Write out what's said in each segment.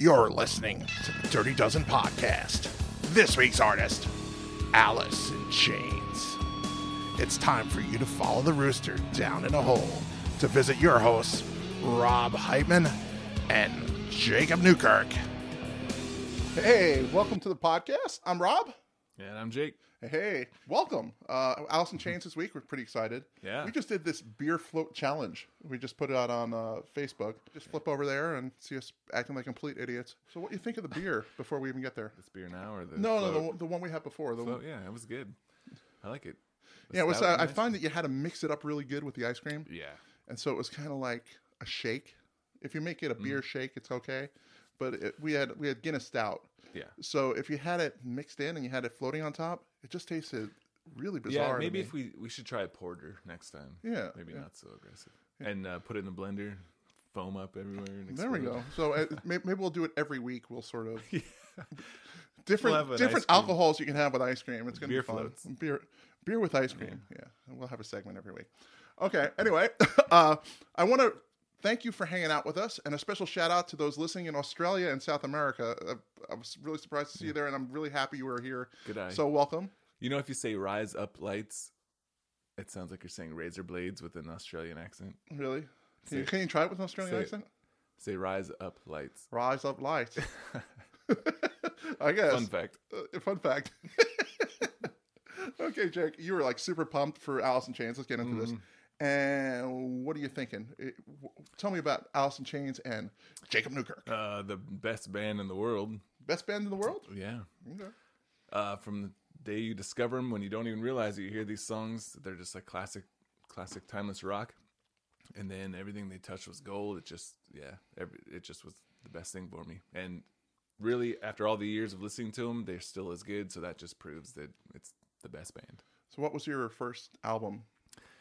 You're listening to the Dirty Dozen Podcast. This week's artist, Alice in Chains. It's time for you to follow the rooster down in a hole to visit your hosts, Rob Heitman and Jacob Newkirk. Hey, welcome to the podcast. I'm Rob. And I'm Jake. Hey, welcome. Uh, Alice in Chains this week. We're pretty excited. Yeah. We just did this beer float challenge. We just put it out on uh, Facebook. Just flip over there and see us acting like complete idiots. So, what do you think of the beer before we even get there? This beer now or the No, no, the, the one we had before. The, Float, yeah, it was good. I like it. The yeah, it was. Uh, and I nice. find that you had to mix it up really good with the ice cream, Yeah, and so it was kind of like a shake. If you make it a Mm. beer shake, it's okay. But it, we had we had Guinness Stout. Yeah, So if you had it mixed in and you had it floating on top, it just tasted really bizarre. yeah. Maybe if we we should try a porter next time. Yeah, maybe yeah. not so aggressive. And uh, put it in the blender, foam up everywhere. And There we go. So uh, may- maybe we'll do it every week. We'll sort of different We'll different alcohols you can have with ice cream. It's gonna Beer be fun. floats. Beer beer with ice cream. Yeah. and we'll have a segment every week. Okay. Anyway, uh, I want to thank you for hanging out with us, and a special shout out to those listening in Australia and South America. Uh, I was really surprised to see you there, and I'm really happy you were here. Good eye. So welcome. You know, if you say "rise up lights," it sounds like you're saying razor blades with an Australian accent. Really. Can you, can you try it with an Australian say accent? Say "rise up lights." Rise up lights. I guess. Fun fact. Uh, fun fact. okay, Jake, you were like super pumped for Alice in Chains. Let's get into this. And what are you thinking? It- w- tell me about Alice in Chains and Jacob Newkirk. Uh, the best band in the world. Best band in the world? Yeah. Okay. uh, from the day you discover them when you don't even realize it. You hear these songs; they're just like classic, classic, timeless rock. And then everything they touched was gold. It just, yeah, every, it just was the best thing for me. And really, after all the years of listening to them, they're still as good. So that just proves that it's the best band. So, what was your first album?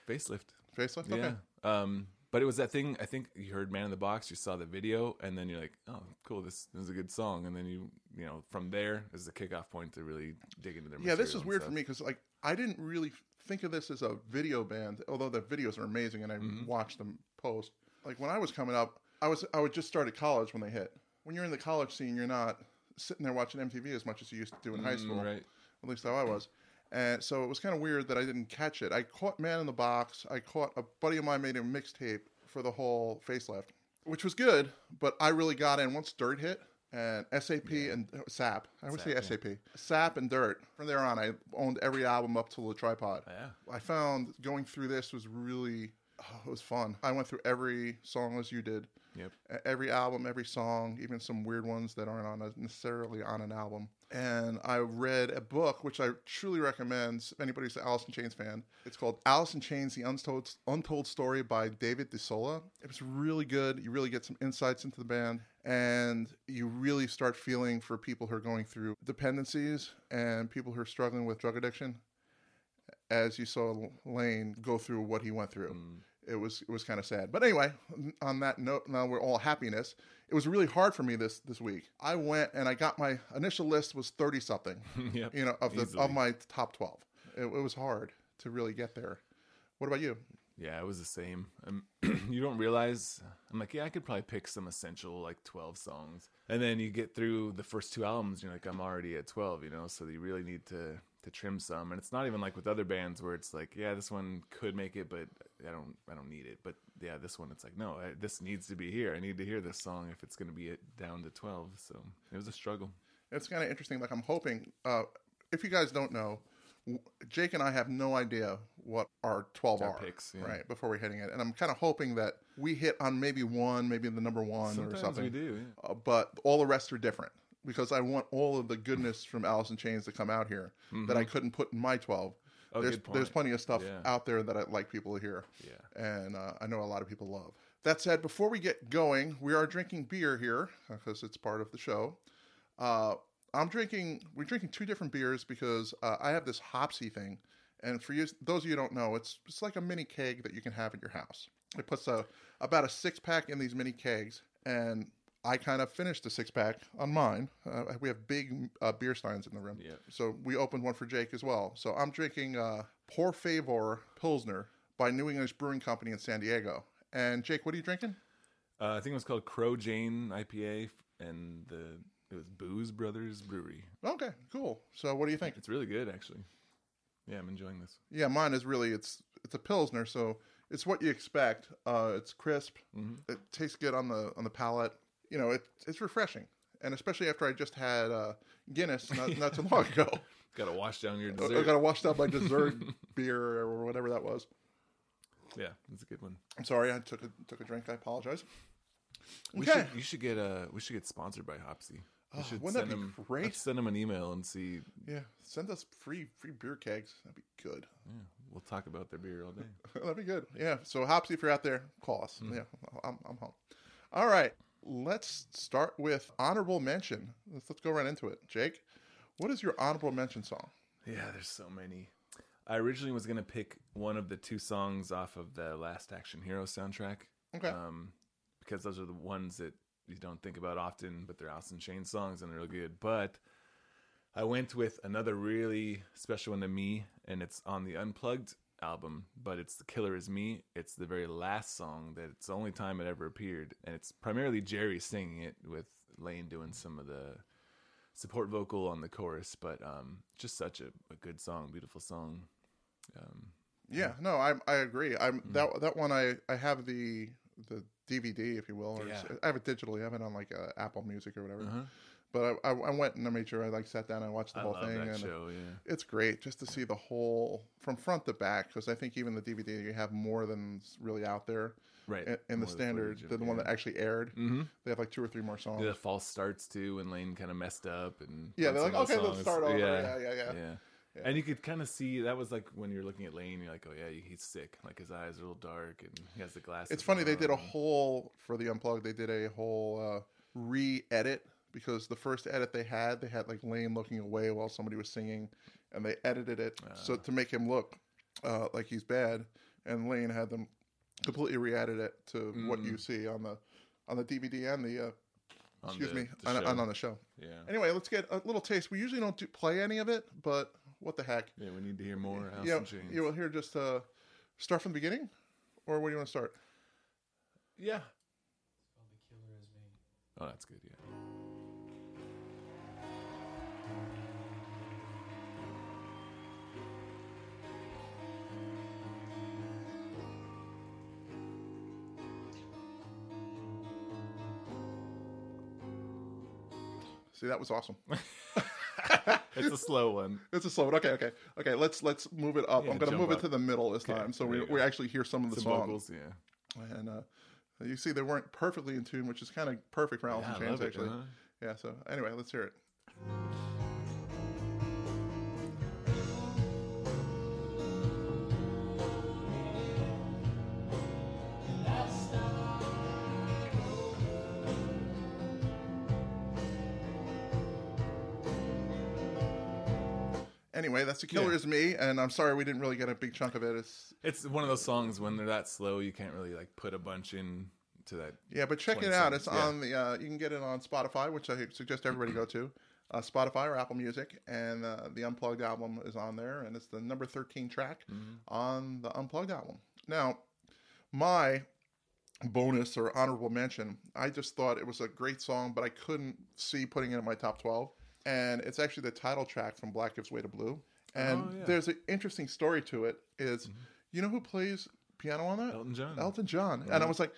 Facelift. Facelift? Okay. Yeah. Um, but it was that thing. I think you heard "Man in the Box." You saw the video, and then you're like, "Oh, cool! This, this is a good song." And then you, you know, from there is the kickoff point to really dig into their. Yeah, this is weird for me because like I didn't really think of this as a video band, although the videos are amazing and I Mm-hmm. watched them post. Like when I was coming up, I was I would just start at college when they hit. When you're in the college scene, you're not sitting there watching MTV as much as you used to do in high Mm, school. right? At least how I was. And so it was kind of weird that I didn't catch it. I caught Man in the Box. I caught a buddy of mine made a mixtape for the whole facelift, which was good. But I really got in once Dirt hit and SAP and uh, SAP. I would say SAP, SAP. SAP and Dirt. From there on, I owned every album up till the tripod. Yeah. I found going through this was really, oh, it was fun. I went through every song as you did. Yep. Every album, every song, even some weird ones that aren't on a, necessarily on an album. And I read a book which I truly recommend if anybody's an Alice in Chains fan. It's called Alice in Chains: The Untold Untold Story by David DeSola. It was really good. You really get some insights into the band, and you really start feeling for people who are going through dependencies and people who are struggling with drug addiction as you saw Lane go through what he went through. Mm. It was it was kind of sad. But anyway, on that note, now we're all happiness. It was really hard for me this this week. I went and I got my initial list was thirty something. Yep. You know of the Easily. of my top twelve. It, it was hard to really get there. What about you? Yeah, it was the same. Um, you don't realize. I'm like, yeah, I could probably pick some essential like 12 songs, and then you get through the first two albums, you're like, I'm already at 12, you know. So you really need to to trim some, and it's not even like with other bands where it's like, yeah, this one could make it, but I don't I don't need it. But yeah, this one, it's like, no, I, this needs to be here. I need to hear this song if it's going to be it down to 12. So it was a struggle. It's kind of interesting. Like I'm hoping. Uh, if you guys don't know, Jake and I have no idea what our twelve Our are. picks, yeah. Right before we're hitting it, and I'm kind of hoping that we hit on maybe one, maybe the number one or something. we do. Yeah. uh, but all the rest are different because I want all of the goodness from Alice in Chains to come out here that I couldn't put in my 12. Oh, there's there's plenty of stuff Yeah. out there that I'd like people to hear. Yeah. And uh, I know a lot of people love. That said, before we get going, we are drinking beer here because it's part of the show. Uh, I'm drinking. We're drinking two different beers because uh, I have this hopsy thing, and for you, those of you who don't know, it's it's like a mini keg that you can have at your house. It puts a about a six pack in these mini kegs, and I kind of finished the six pack on mine. Uh, we have big uh, beer steins in the room, Yeah. so we opened one for Jake as well. So I'm drinking uh, Por Favor Pilsner by New English Brewing Company in San Diego. And Jake, what are you drinking? Uh, I think it was called Crow Jane IPA and the it was Booze Brothers Brewery. Okay, cool. So what do you think? It's really good, actually. Yeah, I'm enjoying this. Yeah, mine is really it's it's a pilsner, so it's what you expect. Uh, it's crisp. Mm-hmm. It tastes good on the on the palate. You know, it it's refreshing, and especially after I just had uh, Guinness not, not too long ago. Got to wash down your I dessert. got to wash down my dessert beer or whatever that was. Yeah, it's a good one. I'm sorry, I took a took a drink. I apologize. We Okay. should, you should get uh we should get sponsored by Hopsy. We Oh, should wouldn't that send be them, great? send them an email and see. Yeah, send us free free beer kegs. That'd be good. Yeah, we'll talk about their beer all day. That'd be good. Yeah. So Hopsy, if you're out there, call us. Mm-hmm. Yeah, I'm, I'm home. All right. Let's start with honorable mention. Let's let's go right into it. Jake, what is your honorable mention song? Yeah, there's so many. I originally was gonna pick one of the two songs off of the Last Action Hero soundtrack. Okay. Um, because those are the ones that you don't think about often, but they're Alice in Chains songs and they're real good. But I went with another really special one to me, and it's on the Unplugged album, but it's The Killer Is Me. It's the very last song that it's the only time it ever appeared, and it's primarily Jerry singing it with Lane doing some of the support vocal on the chorus, but um, just such a, a good song, beautiful song. Um, Yeah. No, I I agree. I'm Mm-hmm. that that one. I I have the the DVD, if you will, or Yeah. I have it digitally. I have it on like uh, Apple Music or whatever. uh-huh. But I, I I went and I made sure I like sat down and watched the I whole love thing, that and show. Yeah. it's great just to see the whole from front to back. Because I think even the DVD you have more than's really out there. Right. in, in the standard, of- the, the one that actually aired. Mm-hmm. They have like two or three more songs. Yeah, the false starts too when Lane kind of messed up and Yeah, they're like, okay, let's songs. start over. Yeah, yeah, yeah. Yeah. And you could kind of see that was like when you're looking at Lane, you're like, oh yeah, he's sick. Like his eyes are a little dark and he has the glasses. It's funny they did a whole for the unplugged. They did a whole uh, re-edit because the first edit they had, they had like Lane looking away while somebody was singing, and they edited it so Ah. to make him look uh, like he's bad. And Lane had them completely re-edit it to what you see on the on the DVD and the uh, Mm. on excuse the- me the on, show. on, on the show. Yeah. Anyway, let's get a little taste. We usually don't do, play any of it, but what the heck? Yeah, we need to hear more. Alice yeah, in Chains. you will hear just uh, start from the beginning, or where do you want to start? yeah. called The Killer Is Me. Oh, that's good. Yeah. See, that was awesome. It's a slow one. It's a slow one. Okay, okay, okay. Let's let's move it up. Yeah, I'm gonna jump move it to the middle this Okay, time, so we we actually hear some of the Some songs. vocals. Yeah. And uh, you see, they weren't perfectly in tune, which is kind of perfect for Alice Yeah, in Chains, it, actually. huh? Yeah. So anyway, let's hear it. Anyway, that's the killer Yeah. is me, and I'm sorry we didn't really get a big chunk of it. It's It's one of those songs when they're that slow, you can't really like put a bunch in to that. Yeah, but check it out. songs, It's yeah. on the. Uh, you can get it on Spotify, which I suggest everybody go to. Uh, Spotify or Apple Music, and uh, the Unplugged album is on there, and it's the number thirteen track Mm-hmm. on the Unplugged album. Now, my bonus or honorable mention, I just thought it was a great song, but I couldn't see putting it in my top twelve. And it's actually the title track from Black Gives Way to Blue. And Oh, yeah. Mm-hmm. there's an interesting story to it. Is you know who plays piano on that? Elton John. Elton John. And I was like,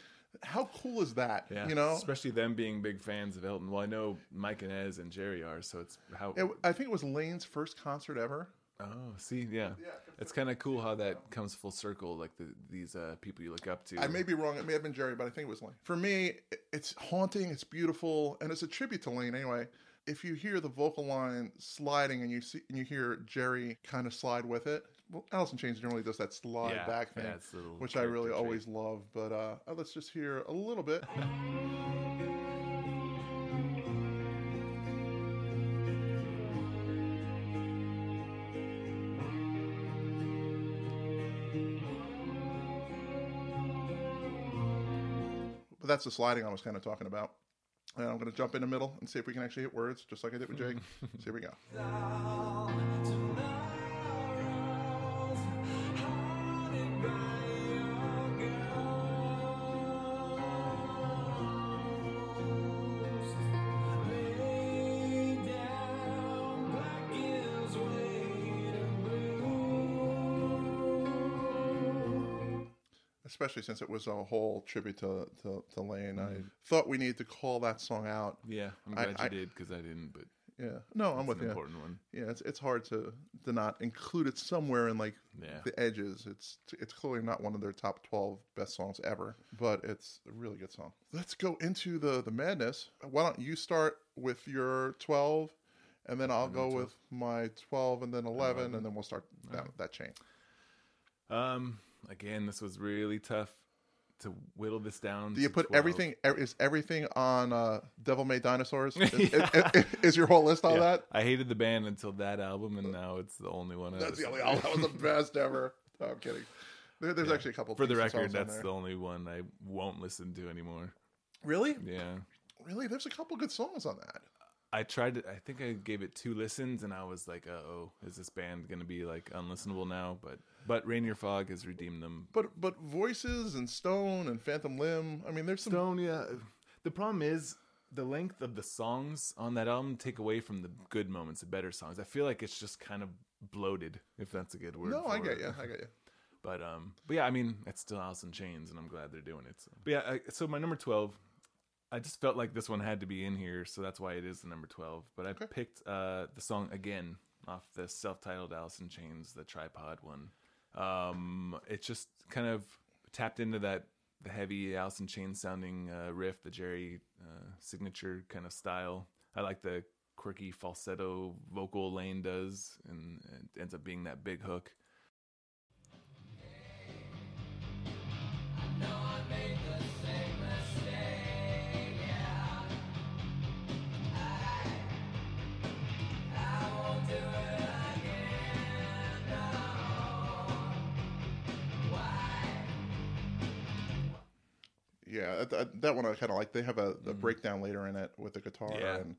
how cool is that? Yeah, You know, especially them being big fans of Elton. Well, I know Mike Inez and Jerry are, so it's how. it, I think it was Lane's first concert ever. oh, see, yeah, it's kind of cool how that comes full circle. Like the, these uh, people you look up to. I may be wrong. It may have been Jerry, but I think it was Lane. For me, it's haunting. It's beautiful, and it's a tribute to Lane anyway. If you hear the vocal line sliding and you see and you hear Jerry kind of slide with it, well, in Chains generally does that slide Yeah, back thing, yeah, it's a little which I really trait. always love. But uh, uh, let's just hear a little bit. But that's the sliding I was kind of talking about. And I'm going to jump in the middle and see if we can actually hit words, just like I did with Jake. so here we go. Especially since it was a whole tribute to to, to Lane. I thought we needed to call that song out. Yeah, I'm glad I- you did because I didn't, but Yeah, no, I'm with an you. important one. Yeah, it's it's hard to to not include it somewhere in like Yeah. the edges. It's it's clearly not one of their top twelve best songs ever, but it's a really good song. Let's go into the the madness. Why don't you start with your twelve, and then I'll go with my twelve, and then eleven, and then we'll start that that chain. Um, again, this was really tough to whittle this down. Do you put 12. everything? er- Is everything on uh, Devil Made Dinosaurs? Is, is- is- is your whole list all Yeah. that? I hated the band until that album, and now it's the only one. That's the only. Oh, that was the best ever. No, I'm kidding. There, there's actually a couple. For the record, that's the only one I won't listen to anymore. really, Yeah. really. There's a couple good songs on that. I tried to, I think I gave it two listens and I was like, uh oh, is this band going to be like unlistenable now? But but Rainier Fog has redeemed them. But but voices and Stone and Phantom Limb. I mean, there's some. Stone, yeah. The problem is the length of the songs on that album take away from the good moments, the better songs. I feel like it's just kind of bloated, if that's a good word. No, I get it. you. I get you. But um, but yeah, I mean, it's still Alice in Chains, and I'm glad they're doing it. So. But yeah, I, so my number twelve, I just felt like this one had to be in here, so that's why it is the number twelve. But I picked uh the song again off the self-titled Alice in Chains, the tripod one. Um, it just kind of tapped into that the heavy Alice in Chains sounding uh, riff, the Jerry uh, signature kind of style. I like the quirky falsetto vocal Lane does, and it ends up being that big hook. Yeah, that- one I kind of like. They have a the breakdown later in it with the guitar, Mm-hmm. Yeah. and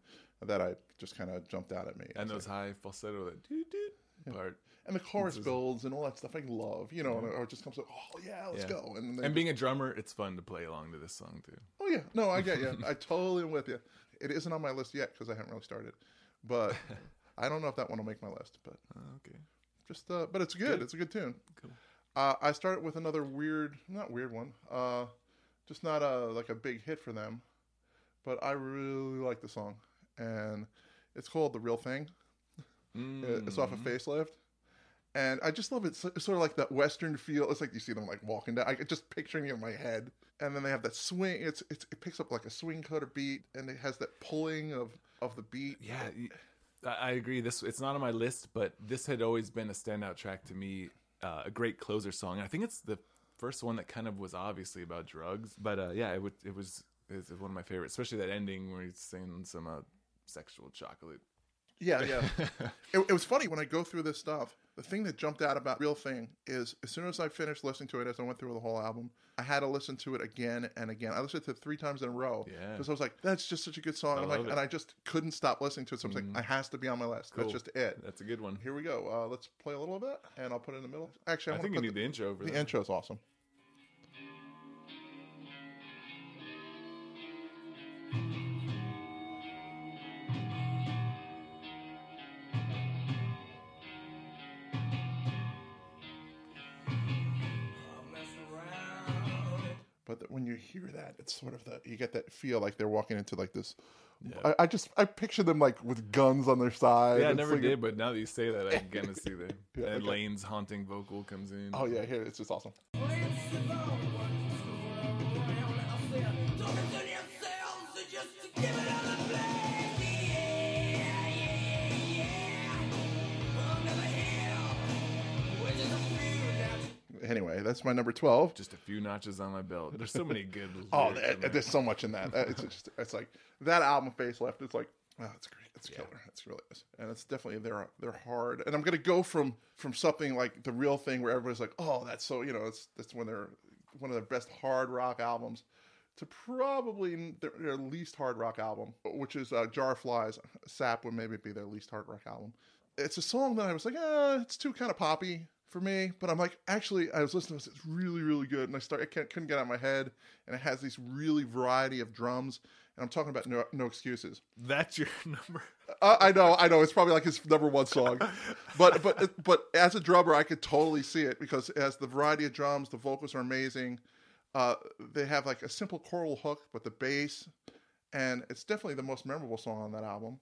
that I just kind of jumped out at me. and those like- high falsetto that doot doot part. and the chorus builds and all that stuff. I love, you know, and it just comes like, oh yeah, let's Yeah. go. And, And being a drummer, it's fun to play along to this song too. Oh yeah, no, I get you. I totally am with you. It isn't on my list yet because I haven't really started, but I don't know if that one will make my list. But Oh, okay. just, uh, but it's good. Good. It's a good tune. Cool. Uh, I started with another weird, not weird one. Uh, just not a like a big hit for them, but I really like the song, and it's called "The Real Thing." Uh, It's off of Facelift. And I just love it. It's sort of like that Western feel. It's like you see them like walking down. I just picturing it in my head. And then they have that swing. It's, it's it picks up like a swing coda beat, and it has that pulling of of the beat. Yeah, I agree. This it's not on my list, but this had always been a standout track to me. Uh, a great closer song. I think it's the first one that kind of was obviously about drugs, but uh, yeah, it, would, it was it's one of my favorites, especially that ending where he's saying some uh, sexual chocolate. Yeah, yeah. it, it was funny when I go through this stuff. The thing that jumped out about Real Thing is as soon as I finished listening to it, as I went through the whole album, I had to listen to it again and again. I listened to it three times in a row Yeah. because I was like, "That's just such a good song." I I'm like, it. and I just couldn't stop listening to it. So I was like, "It has to be on my list. Cool. That's just it." That's a good one. Here we go. Uh, let's play a little bit, and I'll put it in the middle. Actually, I, I think you need the, the intro over the intro is awesome. But when you hear that, it's sort of the you get that feel like they're walking into like this. I, I just I picture them like with guns on their side. Yeah, I never like- did, but now that you say that, I can kind of see that. Yeah, and okay. Lane's haunting vocal comes in. Oh yeah, here it's just awesome. That's my number twelve. Just a few notches on my belt. There's so many good. Oh, lyrics there- there's so much in that. It's just, it's like that album Facelift. It's like, oh, it's great. It's killer. It's really is, and it's definitely they're they're hard. And I'm gonna go from from something like the real thing where everybody's like, oh, that's so you know, it's that's when they're one of their best hard rock albums. To probably their, their least hard rock album, which is uh, Jar Flies. Sap would maybe be their least hard rock album. It's a song that I was like, eh, it's too kind of poppy for me. But I'm like, actually, I was listening to this. It's really, really good. And I start, I can't, couldn't get out of my head. And it has these really variety of drums. And I'm talking about no, no excuses. That's your number. Uh, I know, I know. It's probably like his number one song, but but but as a drummer, I could totally see it because it has the variety of drums. The vocals are amazing. Uh, they have like a simple choral hook, but the bass, and it's definitely the most memorable song on that album.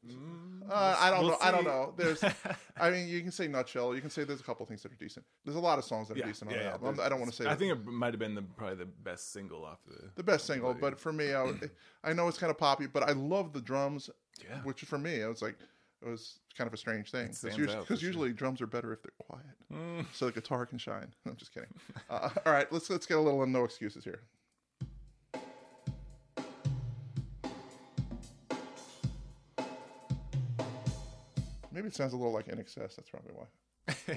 Uh, I don't we'll know. I don't know. There's, I mean, you can say Nutshell. You can say there's a couple things that are decent. There's a lot of songs that are Yeah, decent on yeah, the yeah, album. I don't want to say I that think it might have been the probably the best single off the. the best single, but for me, I, I know it's kind of poppy, but I love the drums. Yeah. Which for me, it was like it was kind of a strange thing because out sure. usually drums are better if they're quiet, so the guitar can shine. I'm just kidding. Uh, all right, let's let's get a little no excuses here. Maybe it sounds a little like INXS. That's probably why.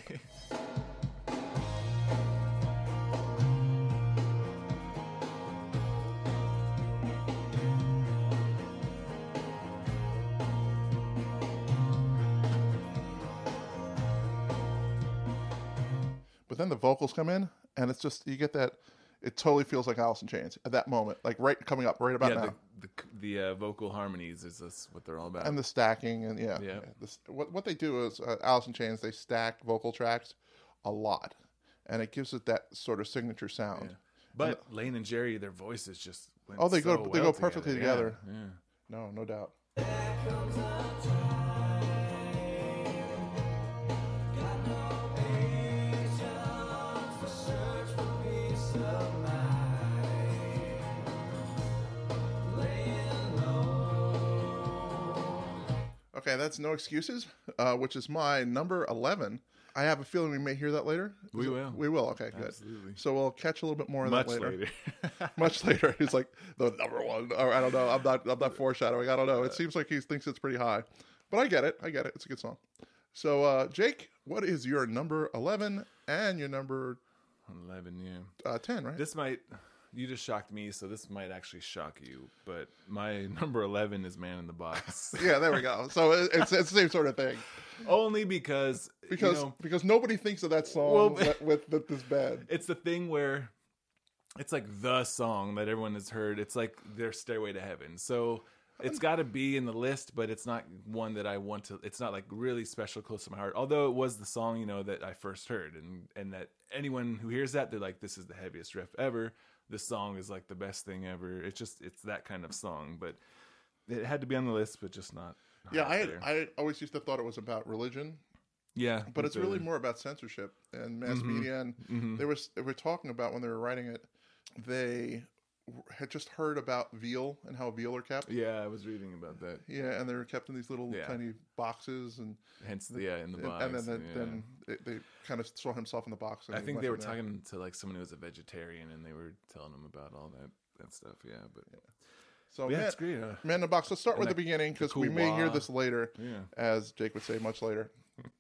But then the vocals come in, and it's just you get that. It totally feels like Alice in Chains at that moment, like right coming up, right about yeah, now. the the, the uh, vocal harmonies is this what they're all about. and the stacking and yeah, Yeah. This, what what they do is uh, Alice in Chains they stack vocal tracks a lot, and it gives it that sort of signature sound. Yeah. But Lane and Jerry, their voices just went Oh, they go- so they go perfectly Yeah, together. Yeah, No, no doubt. Okay, that's no excuses, uh, which is my number eleven. I have a feeling we may hear that later. We will. We will. Okay, good. Absolutely. So we'll catch a little bit more of Much that later. later. much later. He's like the number one. Or I don't know. I'm not. I'm not foreshadowing. I don't know. It seems like he thinks it's pretty high, but I get it. I get it. It's a good song. So, uh, Jake, what is your number eleven and your number Eleven, yeah. uh, ten? Right? This might you just shocked me, so this might actually shock you. But my number eleven is Man in the Box. yeah, there we go. So it's, it's the same sort of thing Only because because you know, because nobody thinks of that song Well, with, with, with this band. it's the thing where it's like the song that everyone has heard. It's like their Stairway to Heaven. So it's got to be in the list, but it's not one that I want to. It's not like really special, close to my heart. Although it was the song, you know, that I first heard, and and that anyone who hears that, they're like, "This is the heaviest riff ever." This song is like the best thing ever. It's just it's that kind of song, but it had to be on the list, but just not. Yeah, I had. I always used to thought it was about religion, yeah, but it's really more about censorship and mass Mhm. media. And Mhm. they were they were talking about when they were writing it, they had just heard about veal and how veal are kept. Yeah, I was reading about that. Yeah, and they're kept in these little Yeah. tiny boxes, and Hence the yeah in the box. and then then, yeah. then it, they kind of saw himself in the box. and I think they were from there. talking to like someone who was a vegetarian, and they were telling him about all that that stuff. Yeah, but So yeah, man, it's great. Man in the box. Let's start And with the the- beginning because the we may hear this later, yeah, as Jake would say, much later.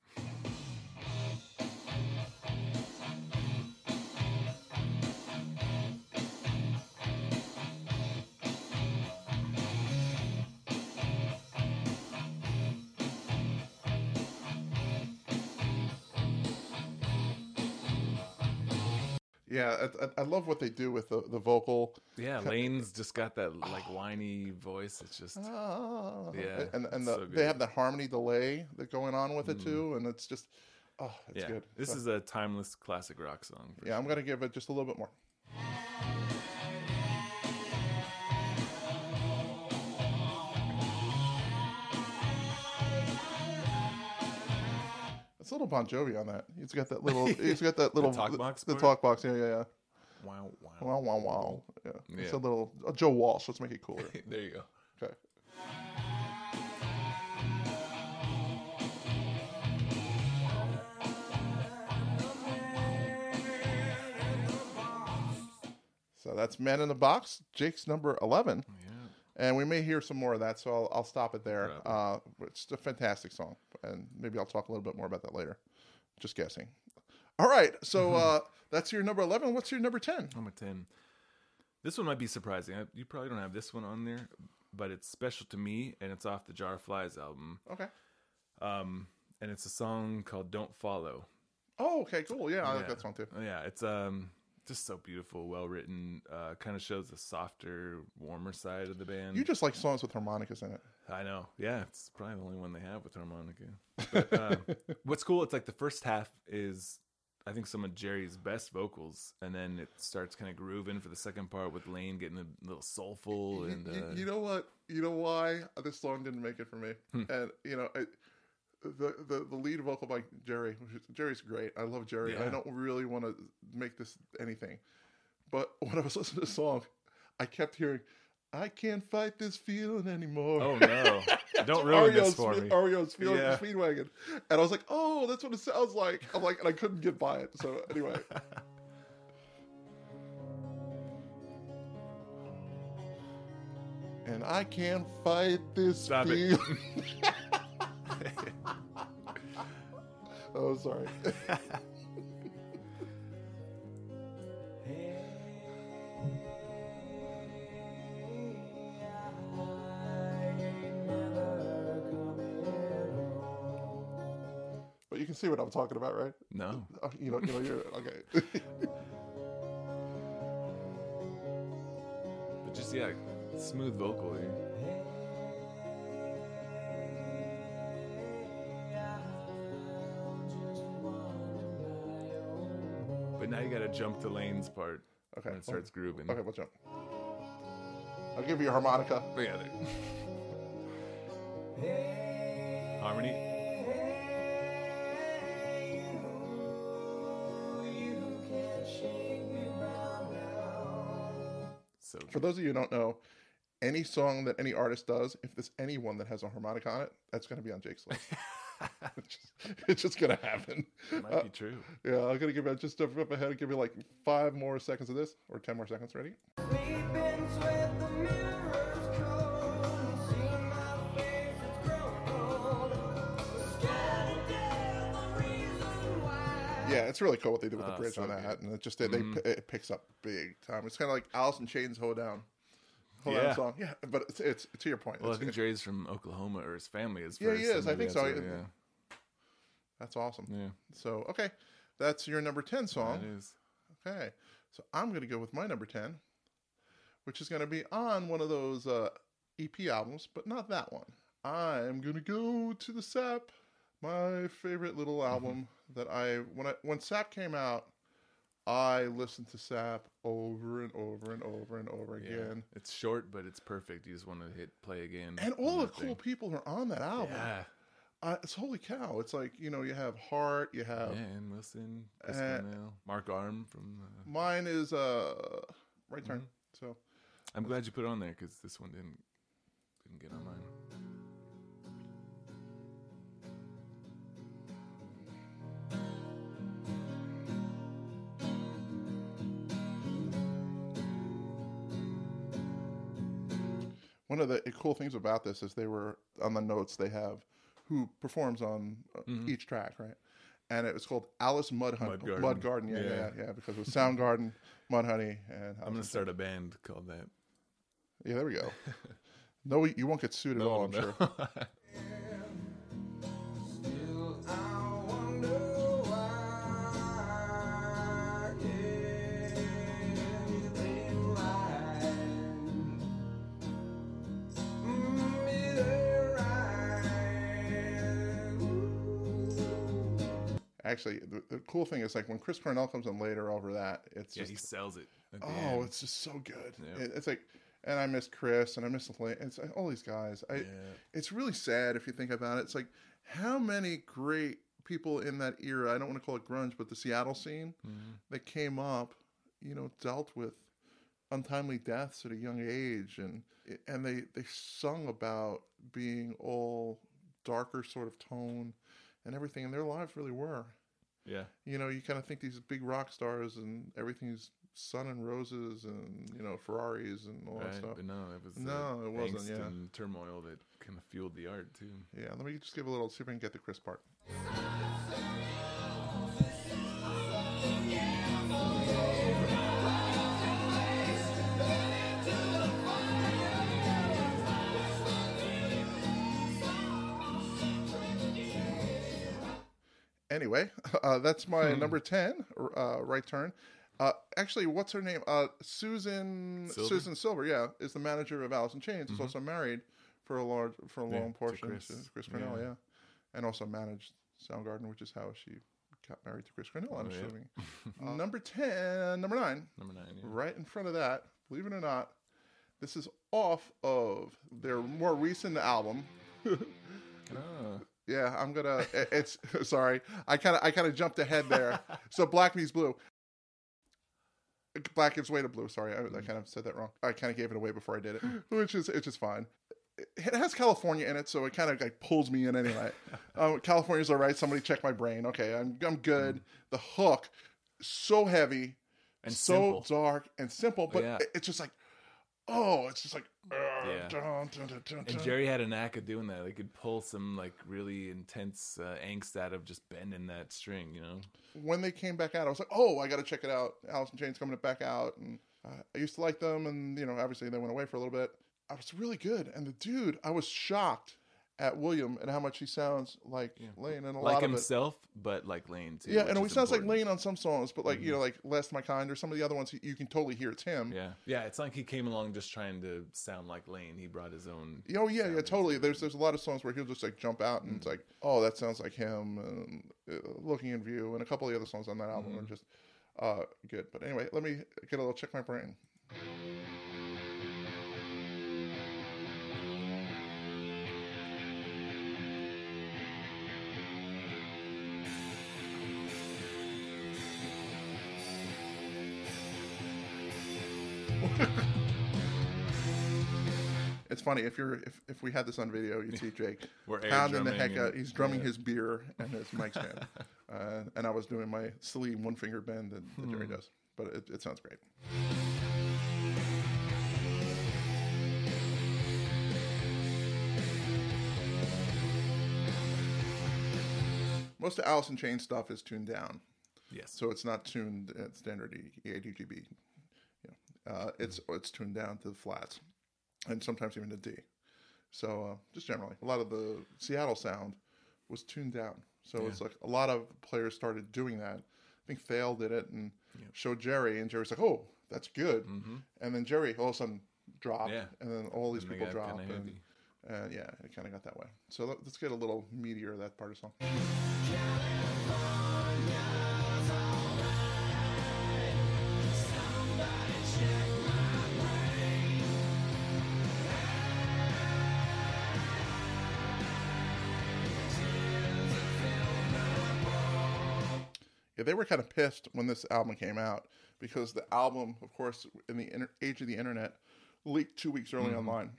Yeah, I, I- love what they do with the, the vocal. yeah. Lane's just got that like whiny voice. It's just Ah, Yeah, and and the, so they. Mm. have that harmony delay that going on with it too, and it's just oh, it's yeah. good. This So- is a timeless classic rock song. for yeah. I'm gonna give it just a little bit more. It's a little Bon Jovi on that. He's got that little. He's got that little talk box The, talk box. Yeah, yeah, yeah. Wow, wow. Wow, wow, wow. Yeah. It's a little uh, Joe Walsh. Let's make it cooler. there you go. Okay. So that's Man in the Box, Jake's number 11. Yeah. And we may hear some more of that, so I'll, I'll stop it there. Right. Uh, it's a fantastic song, and maybe I'll talk a little bit more about that later. Just guessing. All right, so uh, that's your number 11. What's your number 10? Number 10. This one might be surprising. I, you probably don't have this one on there, but it's special to me, and it's off the Jar of Flies album. Okay. Um, and it's a song called "Don't Follow." Oh, okay, cool. Yeah, I like that song too. Yeah, it's um just so beautiful, well written. Uh, kind of shows the softer, warmer side of the band. You just like songs with harmonicas in it. I know. Yeah, it's probably the only one they have with harmonica. But, uh, what's cool? It's like the first half is, I think, some of Jerry's best vocals, and then it starts kind of grooving for the second part with Lane getting a little soulful You- and you, uh, you know what? You know why this song didn't make it for me? Hmm. And you know, it, the, the the lead vocal by Jerry. Jerry's great. I love Jerry. I don't really want to make this anything, but when I was listening to the song, I kept hearing, "I can't fight this feeling anymore." oh no, don't ruin this for Spe- me. REO's feeling Yeah. Speedwagon, and I was like, "Oh, that's what it sounds like." I'm like, and I couldn't get by it. So anyway. And I can't fight this Stop it. oh, sorry. but you can see what I'm talking about, right? No, Oh, you know, you know, you're okay. but just yeah, smooth vocal. Here. Now you got to jump to Lane's part okay, when it starts grooving. okay, we'll jump. I'll give you a harmonica. Yeah, there. harmony. So For those of you who don't know, any song that any artist does, if there's anyone that has a harmonica on it, that's going to be on Jake's list. it's, just, just going to happen. it might Uh, be true. yeah, I'm going to give you just a up ahead and give you like five more seconds of this, or 10 more seconds. Ready? Yeah, it's really cool what they did with the Ah, bridge so on that, good. and it just they, they Mhm. it picks up big time. It's kind of like Alice in Chains "Hold Down," "Hold Yeah. Down" song. Yeah, but it's, it's to your point. Well, I think Jerry's from Oklahoma, or his family is. Yeah, he is. I think so. that's Yeah. That's awesome. yeah, So okay, that's your number ten song. that is. Okay, so I'm going to go with my number 10, which is going to be on one of those uh, EP albums, but not that one. I'm going to go to the Sap, my favorite little Mm-hmm. album that I when I when Sap came out, I listened to Sap over and over and over and over Yeah. again. It's short, but it's perfect. You just want to hit play again. And all the cool thing. people are on that album. Yeah, Uh, it's holy cow. It's like, you know, you have Heart, you yeah, have and Wilson, Uh, Mark Arm from. Uh, mine is uh right turn. Mm-hmm. So I'm glad you put it on there because this one didn't didn't get on mine. One of the cool things about this is they were on the notes they have who performs on uh, Mhm. each track, right? And it was called Alice Mudhunt, Mudgarden. Mudgarden, yeah, yeah, yeah, Yeah. because it was Soundgarden, Mudhoney, and I'm gonna start a band called that. yeah, there we go. No, you won't get sued at all, I'm sure. Actually, the, the cool thing is like when Chris Cornell comes in later over that, it's yeah, just he sells it. Oh, end. it's just so good. Yeah. It- it's like, and I miss Chris, and I miss Lane. It's like, all these guys. I. yeah. It's really sad if you think about it. It's like how many great people in that era. I don't want to call it grunge, but the Seattle scene Mhm. that came up, you know, dealt with untimely deaths at a young age, and and they they sung about being all darker sort of tone and everything, and their lives really were yeah. you know, you kind of think these big rock stars and everything's sun and roses and you know Ferraris and all that stuff. but no, it was the No, it wasn't, yeah. and turmoil that kind of fueled the art too. Yeah, let me just give a little see if I can get the Chris part. Anyway, uh, that's my number 10 uh, right turn. Uh, actually, what's her name? Uh, Susan Silver? Susan Silver, yeah, is the manager of Alice in Chains. Is also married for a large for a long portion to Chris. Chris, Cornell, yeah. Yeah. and also managed Soundgarden, which is how she got married to Chris Cornell. I'm Oh, yeah. assuming. number ten, number nine, Number nine. Right in front of that. Believe it or not, this is off of their more recent album. Oh. Yeah, I'm gonna. It's sorry. I kind of I kind of jumped ahead there. so black meets blue. Black gives way to blue. Sorry, I, I kind of said that wrong. I kind of gave it away before I did it, which is it's just fine. It has California in it, so it kind of like pulls me in anyway. um, California's all right. Somebody check my brain. Okay, I'm I'm good. The hook, so heavy, And so simple. dark and simple, but Yeah. it- it's just like, oh, it's just like, uh, Yeah. dun, dun, dun, dun, And. Jerry had a knack of doing that. They could pull some like really intense uh, angst out of just bending that string, you know. when they came back out, I was like, oh, I got to check it out. Alice in Chains coming back out, and uh, I used to like them, and you know, obviously they went away for a little bit. I was really good, and the dude, I was shocked at William and how much he sounds like Lane and a like lot of it. himself, but like Lane too. Yeah, and he sounds like. Lane on some songs, but like you know, like Last My Kind or some of the other ones, you can totally hear it's him. Yeah, yeah. It's like he came along just trying to sound like Lane. He brought his own. Oh yeah, yeah, totally. There's there's a lot of songs where he'll just like jump out and it's like, oh, that sounds like him. And, uh, Looking in View and a couple of the other songs on that album are just uh, good. But anyway, let me get a little check my brain. It's funny if you're if, if we had this on video, you'd see Jake We're pounding the heck out. He's drumming yeah. his beer and his mic stand, uh, and I was doing my silly one finger bend that, that Jerry Hmm. does. But it, it sounds great. Most of Alice in Chains stuff is tuned down. Yes. So it's not tuned at standard E- ADGB. You know, uh, it's it's tuned down to the flats, and sometimes even to D. So uh, just generally, a lot of the Seattle sound was tuned down. So it's like a lot of players started doing that. I think Thayil did it and showed Jerry, and Jerry's like, "Oh, that's good." And then Jerry all of a sudden dropped, Mm-hmm. Yeah. and then all these And people dropped, kinda and, and yeah, it kind of got that way. So let- let's get a little meatier of that part of the song. Yeah, they were kind of pissed when this album came out because the album, of course, in the inter- age of the internet, leaked two weeks early online.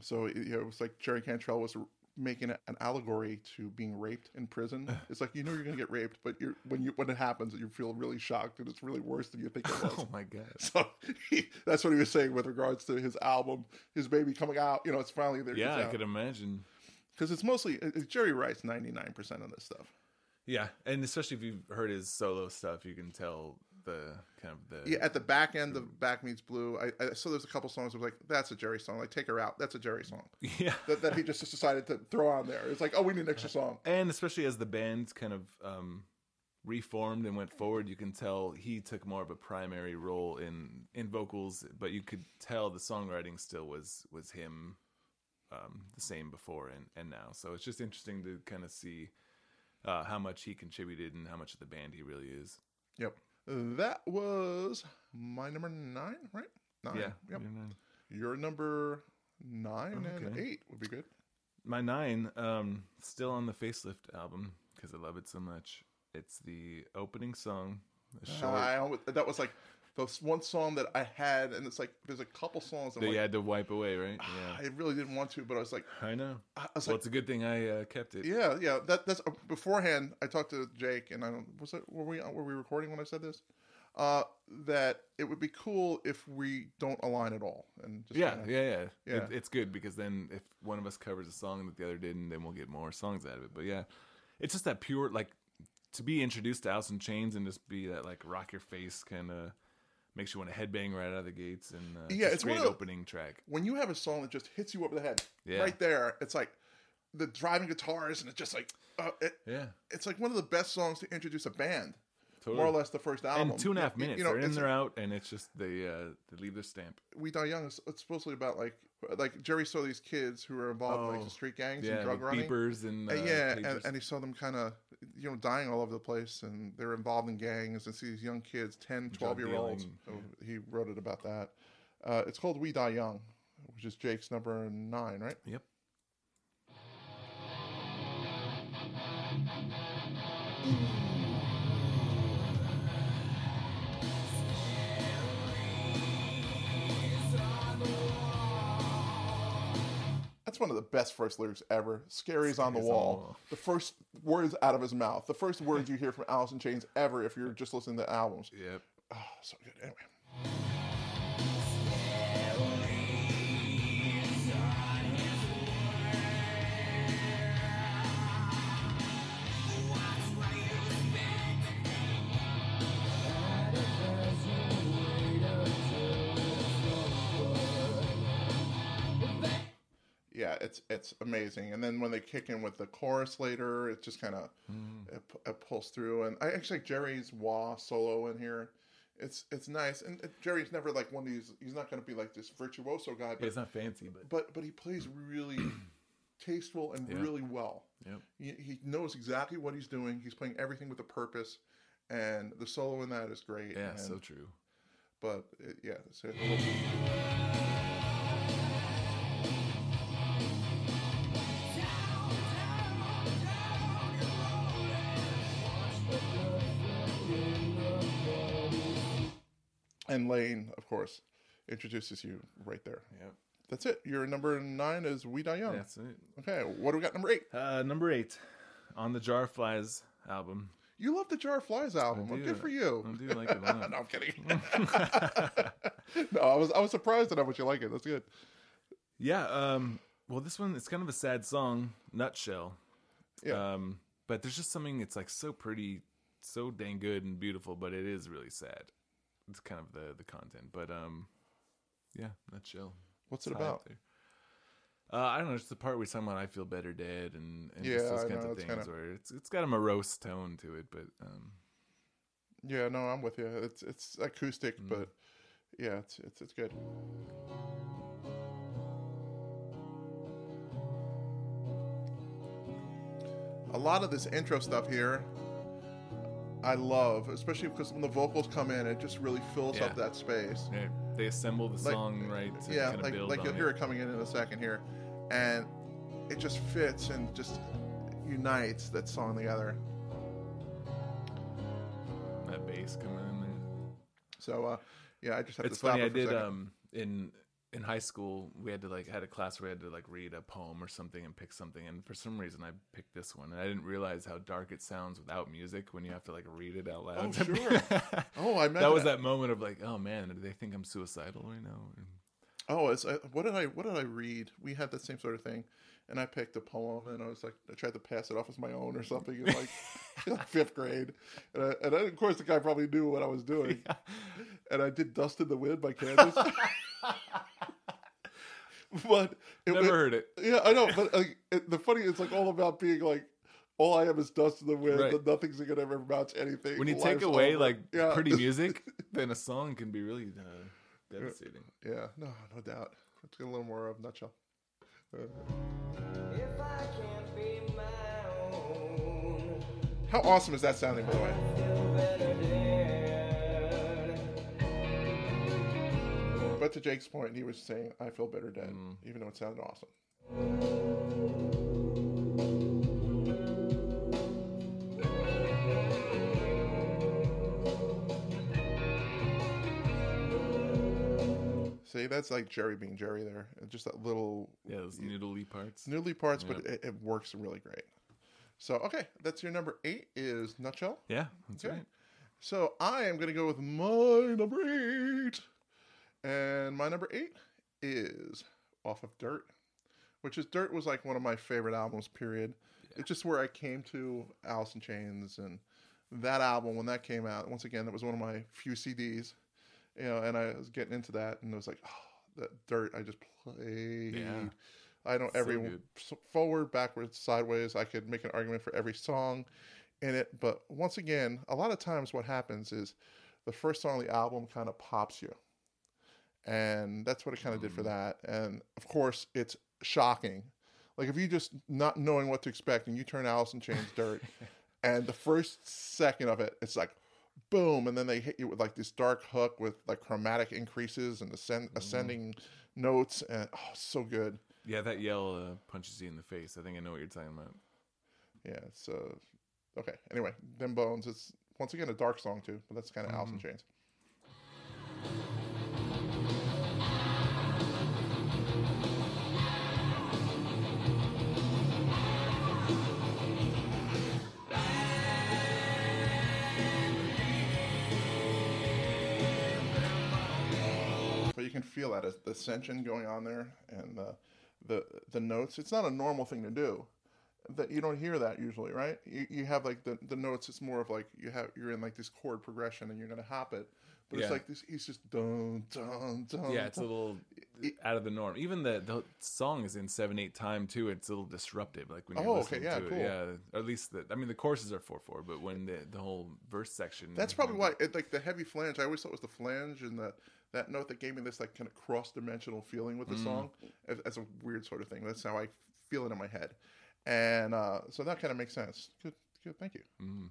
So it, you know, it was like Jerry Cantrell was making an allegory to being raped in prison. It's like you know you're going to get raped, but you're, when you when it happens, you feel really shocked and it's really worse than you think it was. Oh my god. So he, that's what he was saying with regards to his album, his baby coming out. You know, it's finally there. Yeah, I could imagine. because it's mostly uh, Jerry writes ninety nine percent of this stuff. Yeah, and especially if you've heard his solo stuff, you can tell the kind of the Yeah, at the back end of Back Meets Blue, I, I so there's a couple songs that was like that's a Jerry song, like Take Her Out, that's a Jerry song yeah. that, that he just decided to throw on there. It's like oh, we need an extra song. and especially as the band kind of um, reformed and went forward, you can tell he took more of a primary role in in vocals, but you could tell the songwriting still was was him um, the same before and and now. So it's just interesting to kind of see uh, how much he contributed and how much of the band he really is. Yep, that was my number nine, right? Nine. Yeah. Yep. you know. Your number nine and eight would be good. My nine, um, still on the Facelift album because I love it so much. It's the opening song. The short I always, that was like the one song that I had, and it's like there's a couple songs. That you like, had to wipe away, right? Yeah, I really didn't want to, but I was like, I know. I was Well, like, it's a good thing I uh, kept it. Yeah, yeah. That that's uh, beforehand. I talked to Jake, and I don't was it were we were we recording when I said this? Uh, that it would be cool if we don't align at all, and just Yeah, kinda- yeah, yeah. Yeah. It, it's good because then if one of us covers a song that the other didn't, then we'll get more songs out of it. But yeah, it's just that pure like to be introduced to Alice in Chains and just be that like rock your face kind of makes you want to headbang right out of the gates and uh, Yeah, it's one great of the- opening track. When you have a song that just hits you over the head, Yeah. right there, it's like, the driving guitars, and it's just like uh, it, Yeah, it's like one of the best songs to introduce a band. Totally. More or less, the first album. And two and a half minutes. You know, they're in, it's- they're out, and it's just they uh, they leave their stamp. We Die Young is it's supposedly about like like Jerry saw these kids who were involved in like Oh. the street gangs Yeah, and drug like running. beepers and Uh, yeah, and, and he saw them kind of, you know, dying all over the place, and they were involved in gangs, and see these young kids, 10, 12 year olds. dealing, he wrote it about that. Uh, it's called We Die Young, which is Jake's number nine, right? Yep. That's one of the best first lyrics ever. Scary's on the on the wall. wall. The first words out of his mouth. The first words you hear from Alice in Chains ever if you're just listening to albums. Yep. Oh, so good. Anyway. It's it's amazing. And then when they kick in with the chorus later, it just kind of Mm. it, it pulls through. And I actually like Jerry's wah solo in here. It's it's nice. And Jerry's never like one of these. He's not going to be like this virtuoso guy, Yeah, but it's not fancy, but but but he plays really tasteful and Yeah. really well. yep. He, he knows exactly what he's doing. He's playing everything with a purpose, and the solo in that is great. Yeah, and, so true. but it, yeah, and Layne, of course, introduces you right there. Yeah. That's it. Your number nine is We Die Young. That's it. Okay, what do we got? Number eight. Uh, number eight on the Jar Flies album. You love the Jar Flies album. Well, good for you. I do like it a lot. no, I'm kidding. no, I was I was surprised at how much you like it. That's good. Yeah. Um. Well, this one it's kind of a sad song, Nutshell. Yeah. Um. But there's just something. It's like so pretty, so dang good and beautiful, but it is really sad. It's kind of the the content, but um, yeah, Nutshell. What's it about? Uh, I don't know. It's the part where about I feel better dead and, and Yeah, just those I kinds know, of it's things kinda- where it's it's got a morose tone to it, but um, Yeah, no, I'm with you. It's it's acoustic, Mm. but yeah, it's it's it's good. A lot of this intro stuff here, I love, especially because when the vocals come in, it just really fills up that space. yeah, they assemble the Like- song right to yeah, kind of like like you'll it. hear it coming in in a second here, and it just fits and just unites that song together. that bass coming in there. So uh, yeah, I just have it's to stop funny. it I did um in in high school we had to like had a class where we had to like read a poem or something and pick something and for some reason I picked this one and I didn't realize how dark it sounds without music when you have to like read it out loud. Oh, sure. Oh, I that was that moment of like, oh man, do they think I'm suicidal right now? Oh, it's uh, what did I what did I read? We had that same sort of thing, and I picked a poem, and I was like, I tried to pass it off as my own or something in like, like fifth grade, and, I, and I, of course the guy probably knew what I was doing, and I did "Dust in the Wind" by Kansas. but it, Never heard it. Yeah, I know, but like, it, the funny it's like all about being like. All I am is dust in the wind. Right. and Nothing's gonna ever amount to anything. When you take away over. like Yeah. pretty music, then a song can be really uh, devastating. Yeah, no, no doubt. Let's get a little more of nutshell. Uh, If I can't be my own, how awesome is that sounding, by the way? But to Jake's point, he was saying, "I feel better dead," Mm. even though it sounded awesome. See, that's like Jerry being Jerry there. Just that little Yeah, those noodly parts. noodly parts, but it, it works really great. So, okay, that's your number eight is Nutshell. Yeah, that's Okay. right. So I am going to go with my number eight. And my number eight is off of Dirt, which is Dirt was like one of my favorite albums, period. It's just where I came to Alice in Chains and that album when that came out. Once again, that was one of my few CDs, you know, and I was getting into that and it was like, oh, that Dirt I just played Yeah. I know every good. forward, backwards, sideways. I could make an argument for every song in it. But once again, a lot of times what happens is the first song on the album kind of pops you. And that's what it kind of did for that. And of course, it's shocking. Like if you just not knowing what to expect and you turn Alice in Chains Dirt, and the first second of it, it's like boom, and then they hit you with like this dark hook with like chromatic increases and ascend- ascending notes, and oh, so good. Yeah, that yell uh, punches you in the face. I think I know what you're talking about. Yeah, it's uh okay. Anyway, them bones. It's once again a dark song too, but that's kind of Alice in Chains. Can feel that as the ascension going on there and the the the notes. It's not a normal thing to do. That you don't hear that usually, right? You, you have like the, the notes. It's more of like you have you're in like this chord progression and you're gonna hop it, but it's like this. He's just dun dun dun. Yeah, it's a little out of the norm. Even the the song is in seven eight time too. It's a little disruptive. Like when you're Oh, okay, listening yeah, to cool. it. Yeah, or at least the. I mean, the courses are four four, but when the the whole verse section. That's probably why it, like the heavy flange. I always thought it was the flange and the that note that gave me this like kind of cross dimensional feeling with the Mm. song as, as a weird sort of thing. That's how I feel it in my head, and uh, so that kind of makes sense. Good, good. Thank you. Mm.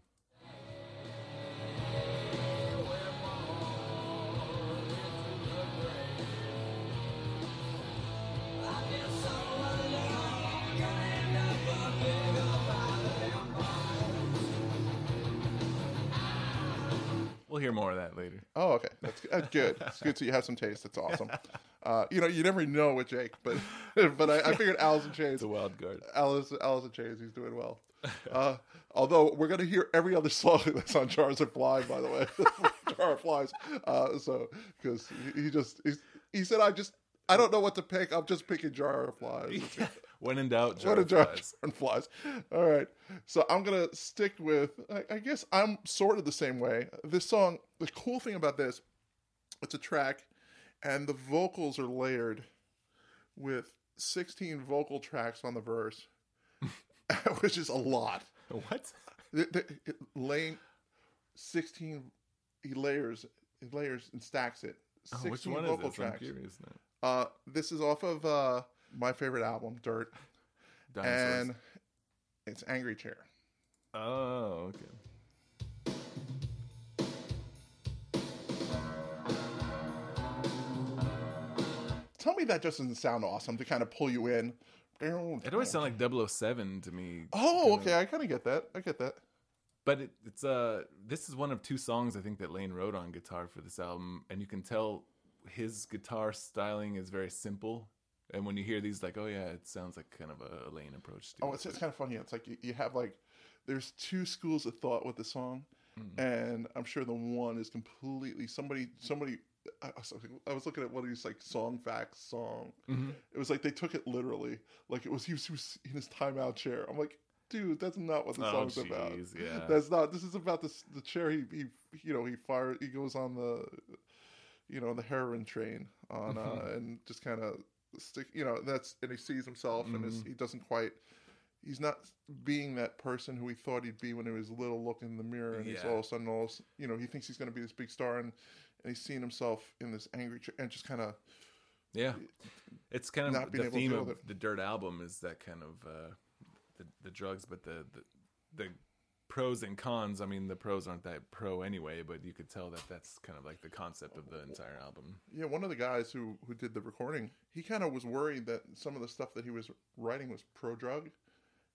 We'll hear more of that later. Oh, okay. That's, that's good. It's good. So you have some taste. That's awesome. Uh, you know, you never know with Jake, but but I, I figured Alice in Chains. It's a wild card. Alice, Alice in Chains. He's doing well. Uh, although we're gonna hear every other song that's on Jars of Flies, by the way, Jar of Flies. Uh, so because he, he just he's, he said, I just I don't know what to pick. I'm just picking Jar of Flies. When in doubt, jar a of jar flies. and flies. All right. So I'm going to stick with, I, I guess I'm sort of the same way. This song, the cool thing about this, it's a track and the vocals are layered with 16 vocal tracks on the verse, which is a lot. What? The- the- it- laying 16, he layers, he layers and stacks it. Oh, 16 which one is vocal tracks. Uh, this is off of uh, my favorite album, Dirt, Dinosaurs. and it's Angry Chair. Oh, okay. Tell me that just doesn't sound awesome to kind of pull you in. It always sounded like 007 to me. Oh, okay. I kind of get that. I get that. But it, it's uh this is one of two songs I think that Layne wrote on guitar for this album, and you can tell his guitar styling is very simple. And when you hear these, like, oh yeah, it sounds like kind of a Layne approach to Oh, it's, it's kind of funny. It's like you, you have like, there's two schools of thought with the song, mm-hmm. and I'm sure the one is completely somebody somebody. I, was- I was looking at one of these like song facts song. Mm-hmm. It was like they took it literally. Like it was he was, he was in his timeout chair. I'm like, dude, that's not what the Oh, song's about. yeah. That's not. This is about this the chair. He he you know he fire he goes on the you know the heroin train on uh, mm-hmm. and just kind of stick. You know that's and he sees himself and is, he doesn't quite. He's not being that person who he thought he'd be when he was little. Looking in the mirror and he's Yeah. all of a sudden all you know he thinks he's going to be this big star and and he's seeing himself in this angry chair and just kind of Yeah, it's kind Not of being the able to theme of the Dirt album is that kind of uh, the the drugs, but the, the the pros and cons. I mean, the pros aren't that pro anyway, but you could tell that that's kind of like the concept of the entire album. Yeah, one of the guys who who did the recording, he kind of was worried that some of the stuff that he was writing was pro drug.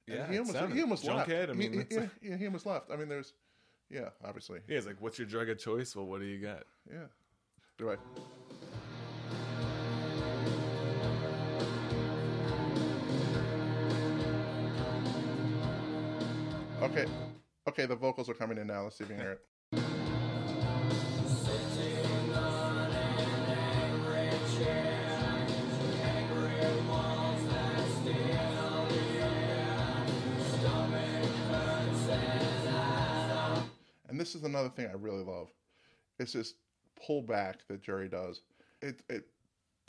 And Yeah, he almost he almost left. I mean, he, that's- yeah, yeah, he almost left. I mean, there's, yeah, obviously, Yeah, it's like, what's your drug of choice? Well, what do you got? yeah. Do I? Okay, okay. The vocals are coming in now. Let's see if you can hear it. And this is another thing I really love. It's this pullback that Jerry does. It it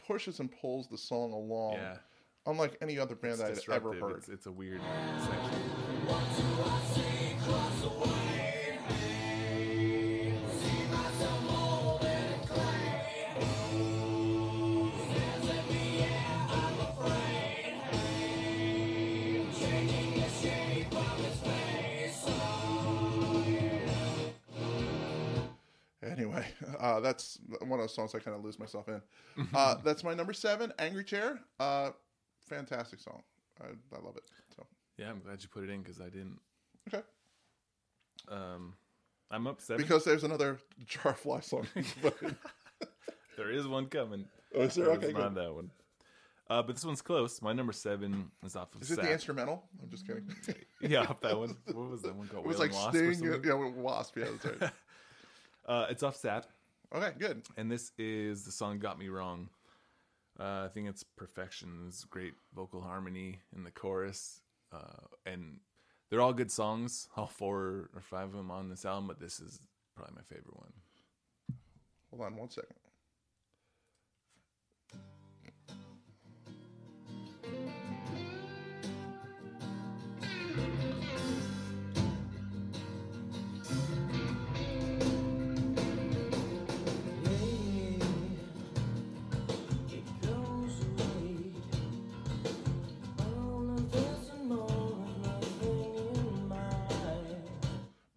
pushes and pulls the song along Yeah. unlike any other band It's that I'd ever heard. It's, it's a weird section. Anyway, uh, that's one of those songs I kind of lose myself in. Uh, that's my number seven, "Angry Chair." Uh, fantastic song. I, I love it. So Yeah, I'm glad you put it in because I didn't. okay, Um, I'm upset because there's another Jar Jarfly song. There is one coming. oh, is there? Okay, not that one. Uh, but this one's close. My number seven is off of Is it Sap. the instrumental? I'm just kidding. Yeah, off that one. What was that one called? It was Whale like and Wasp or Sting. Yeah, Wasp. Yeah, that's right. Uh, it's off Sap, Okay, good. and this is the song "Got Me Wrong." Uh, I think it's perfection. It's great vocal harmony in the chorus, uh, and they're all good songs. All four or five of them on this album, but this is probably my favorite one. Hold on one second.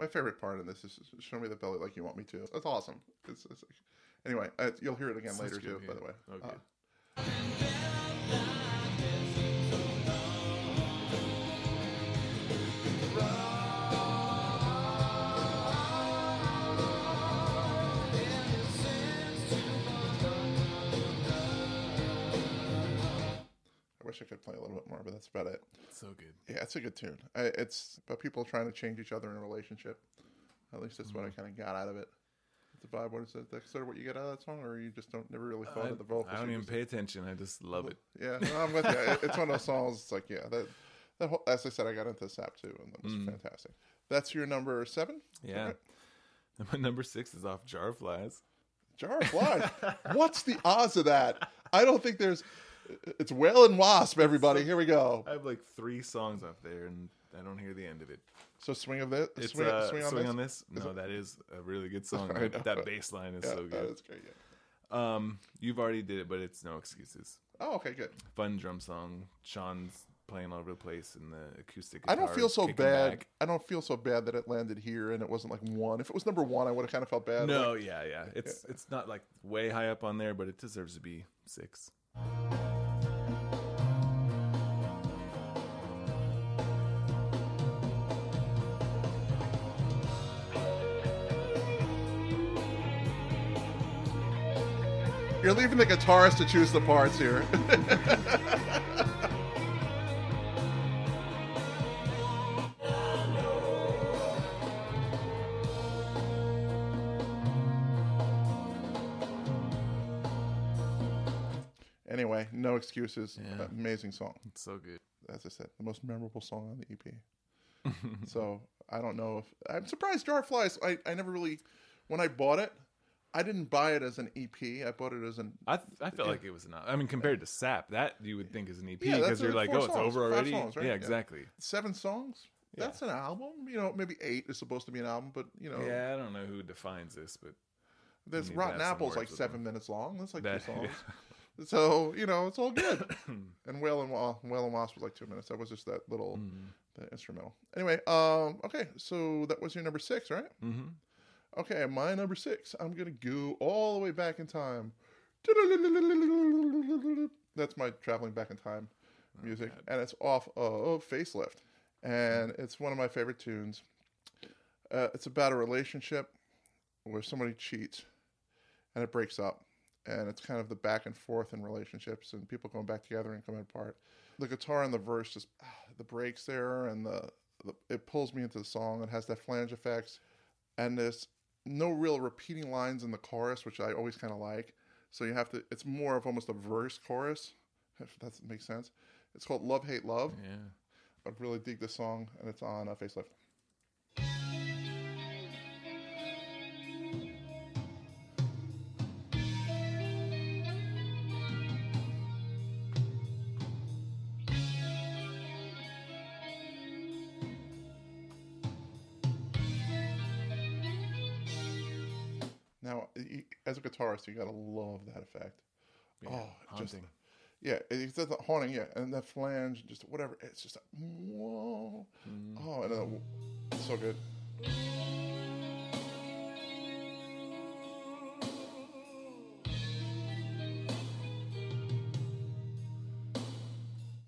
My favorite part of this is show me the belly like you want me to. That's awesome. It's, it's anyway, uh, you'll hear it again Sounds later too. By the way. Okay. Uh, wish I could play a little bit more, but that's about it. so good. Yeah, it's a good tune. I, it's about people trying to change each other in a relationship. At least that's what I mm-hmm. kind of got out of it. The vibe. What is it? That's sort of what you get out of that song, or you just don't never really thought I, of the vocals. I don't even just- pay attention. I just love it. Yeah, no, I'm with you. It- It's one of those songs. It's like, yeah, that. That whole, as I said, I got into Sap too, and that was mm. fantastic. That's your number seven. Yeah. Okay. And my number six is off Jar Flies. Jar Flies. What's the odds of that? I don't think there's. It's Whale and Wasp. Everybody, here we go. I have like three songs up there, and I don't hear the end of it. So swing of this. It's swing, uh, swing on this. No, that is a really good song. That, bass line is Yeah, so good. That's great. Yeah. Um, you've already did it, but it's no excuses. Oh, okay, good. Fun drum song. Sean's playing all over the place, and the acoustic. I don't feel so bad. back. I don't feel so bad that it landed here and it wasn't like one. If it was number one, I would have kind of felt bad. No, Like, yeah, yeah. It's it's not like way high up on there, but it deserves to be six. You're leaving the guitarist to choose the parts here. anyway, no excuses. Yeah. Amazing song. It's so good. As I said, the most memorable song on the EP. so I don't know if I'm surprised Jar Flies. I, I never really when I bought it, I didn't buy it as an EP. I bought it as an I I felt like it was not. I mean, compared to Sap, that you would think is an EP Yeah, because you're uh, like, oh, it's over already. songs, right? Yeah, Yeah. exactly. seven songs. Yeah. That's an album. You know, maybe eight is supposed to be an album, but you know, Yeah, I don't know who defines this, but there's Rotten Apple's like seven them. minutes long. That's like That- two songs. So you know, it's all good. and Whale and Wa- Whale and Wasp was like two minutes. That was just that little Mm-hmm. the instrumental. Anyway, um, okay, so that was your number six, right? hmm Okay, my number six. I'm gonna go all the way back in time. That's my traveling back in time music, and it's off of Facelift, and it's one of my favorite tunes. Uh, it's about a relationship where somebody cheats, and it breaks up, and it's kind of the back and forth in relationships, and people going back together and coming apart. The guitar and the verse just ah, the breaks there, and the, the it pulls me into the song. It has that flange effects, and there's no real repeating lines in the chorus, which I always kind of like. So you have to. It's more of almost a verse chorus, if that makes sense. It's called "Love Hate Love." Yeah. I really dig this song, and it's on uh, Facelift. Guitarist, you gotta love that effect. Yeah, oh, just haunting. yeah, it's the haunting, yeah, and that flange, just whatever. It's just like, whoa, Mm-hmm. oh, and then, it's so good.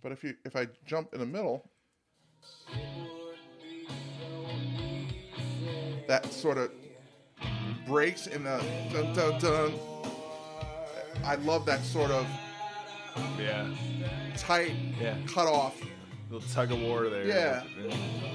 But if you if I jump in the middle, that sort of breaks in the dun dun dun. I love that sort of Yeah, tight yeah. cut off. Little tug of war there. Yeah. Anyway,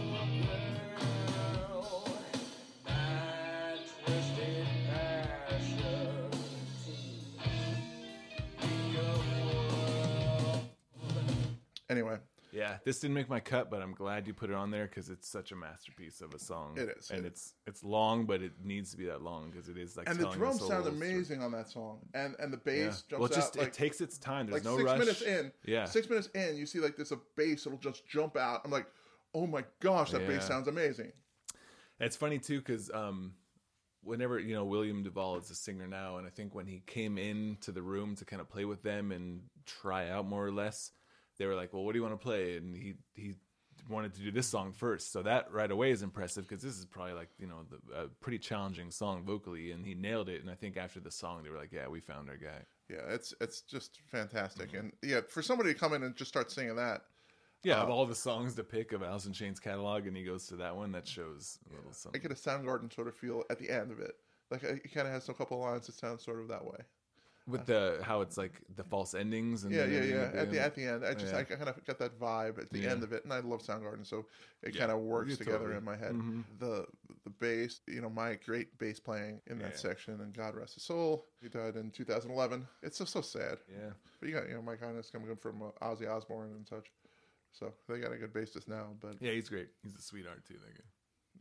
this didn't make my cut, but I'm glad you put it on there because it's such a masterpiece of a song. It is. and It- it's it's long, but it needs to be that long because it is like. and the drums sound amazing on that song, and and the Yeah. bass jumps Well, it just out like it takes its time. There's like no six rush. minutes in. Yeah. six minutes in, you see like there's a bass. It'll just jump out. I'm like, oh my gosh, that Yeah. bass sounds amazing. It's funny too because um, whenever you know William DuVall is a singer now, and I think when he came into the room to kind of play with them and try out more or less, they were like, "Well, what do you want to play?" And he he wanted to do this song first, so that right away is impressive because this is probably like you know the, a pretty challenging song vocally, and he nailed it. And I think after the song, they were like, "Yeah, we found our guy." Yeah, it's it's just fantastic, Mm-hmm. and yeah, for somebody to come in and just start singing that, Yeah, Uh, of all the songs to pick of Alice in Chains catalog, and he goes to that one, that shows a little something. I get a Soundgarden sort of feel at the end of it. Like it kind of has a couple lines that sound sort of that way. With the how it's like the false endings and Yeah, yeah, yeah. At the at the end, I just Yeah. I kind of got that vibe at the Yeah. end of it, and I love Soundgarden, so it Yeah, kind of works yeah, together totally. in my head. Mhm. The the bass, you know, my great bass playing in that section, and God rest his soul. He died in 2011. It's just so sad. Yeah. But you got you know Mike Inez coming in from uh, Ozzy Osbourne and such, so they got a good bassist now. But Yeah, he's great. He's a sweetheart too. That guy.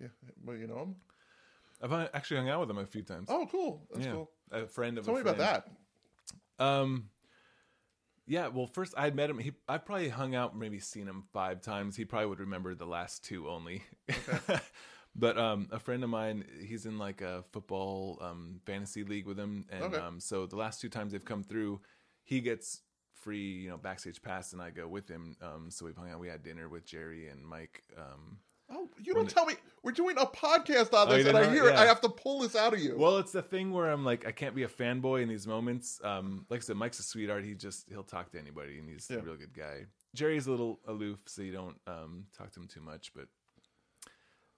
yeah, well, you know him. I've actually hung out with him a few times. Oh, cool. That's yeah, cool. a friend of. Tell me about that. Um, yeah. Well, first I had met him. He, I probably hung out, maybe seen him five times. He probably would remember the last two only. but um, a friend of mine, he's in like a football um fantasy league with him, and Okay. um, so the last two times they've come through, he gets free, you know, backstage pass, and I go with him. Um, so we've hung out. We had dinner with Jerry and Mike. Um, Oh, you don't tell me. We're doing a podcast on Oh, this, and I hear it. Yeah. I have to pull this out of you. Well, it's the thing where I'm like, I can't be a fanboy in these moments. Um, like I said, Mike's a sweetheart. He just he'll talk to anybody, and he's Yeah. a real good guy. Jerry's a little aloof, so you don't um, talk to him too much. But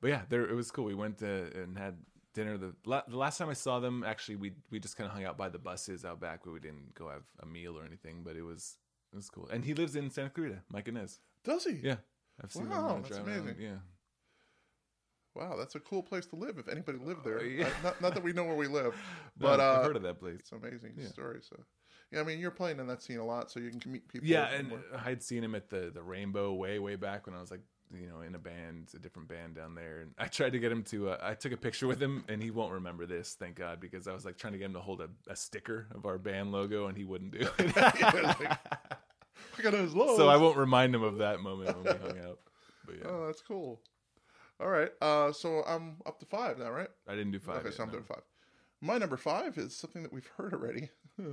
but yeah, there it was cool. We went to, and had dinner. The, la- the last time I saw them, actually, we we just kind of hung out by the buses out back, but we didn't go have a meal or anything. But it was it was cool. And he lives in Santa Clarita, Mike Inez. Does he? Yeah, I've seen Wow, him. that's drive around. amazing. Yeah. Wow, that's a cool place to live. If anybody lived there, Uh, yeah. I- not, not that we know where we live, but uh, I've heard of that place. It's an amazing Yeah. story. So, yeah, I mean, you're playing in that scene a lot, so you can meet people. Yeah, and more- I'd seen him at the the Rainbow way way back when I was like you know in a band, a different band down there, and I tried to get him to. Uh, I took a picture with him, and he won't remember this, thank God, because I was like trying to get him to hold a, a sticker of our band logo, and he wouldn't do it. Look at his lows. so I won't remind him of that moment when we hung out. But yeah, Oh, that's cool. All right, uh, so I'm up to five now, right? I didn't do five. okay, yet, so I'm no. doing five. My number five is something that we've heard already.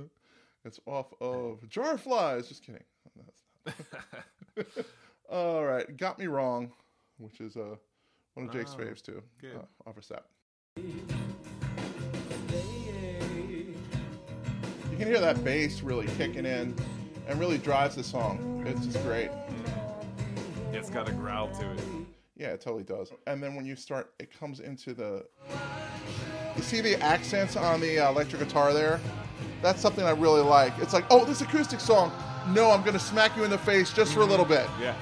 it's off of Jar Flies. Just kidding. No, it's not. All right, got me wrong, which is uh, one of Jake's Oh, faves too. good. Uh, off of Sap. You can hear that bass really kicking in, and really drives the song. It's just great. It's got a growl to it. Yeah, it totally does. And then when you start, it comes into the. You see the accents on the uh, electric guitar there? That's something I really like. It's like, oh, this acoustic song. No, I'm going to smack you in the face just for a little bit. Yeah.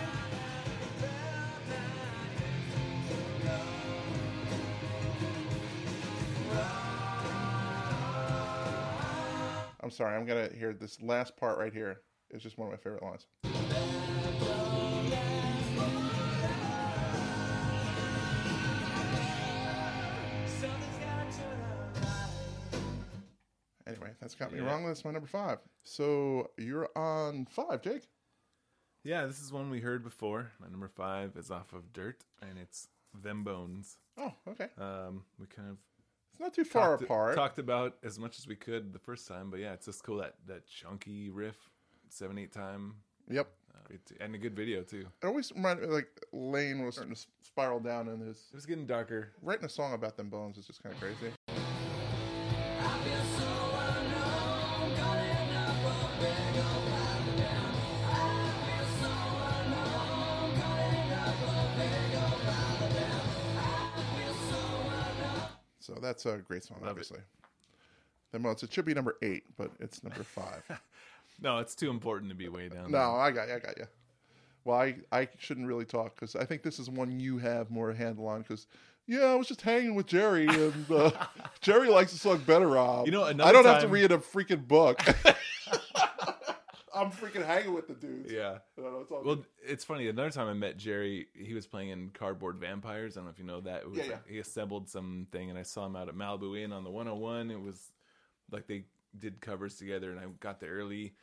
I'm sorry, I'm going to hear this last part right here. It's just one of my favorite lines. Anyway, that's got me Yeah. wrong. That's my number five. So you're on five, Jake. Yeah, this is one we heard before. My number five is off of Dirt, and it's Them Bones. Oh, okay. Um, we kind of It's not too far talked, apart. Talked about as much as we could the first time, but yeah, it's just cool that that chunky riff, seven eight time, Yep. uh, and a good video too. It always reminded me like Layne was starting to spiral down in his It was getting darker. writing a song about them bones is just kind of crazy. That's a great song, Love it. obviously. Then well, it's, it should be number eight, but it's number five. No, it's too important to be way down. no, I got you. I got you. Well, I, I shouldn't really talk because I think this is one you have more handle on because, yeah, I was just hanging with Jerry and uh, Jerry likes the song Better Rob. You know, I don't have to read a freaking book. I'm freaking hanging with the dudes. Yeah. No, it's Well, good. it's funny. Another time I met Jerry, he was playing in Cardboard Vampyres. I don't know if you know that. It was Yeah, yeah. He assembled something, and I saw him out at Malibu Inn on the 101. It was like they did covers together, and I got there early.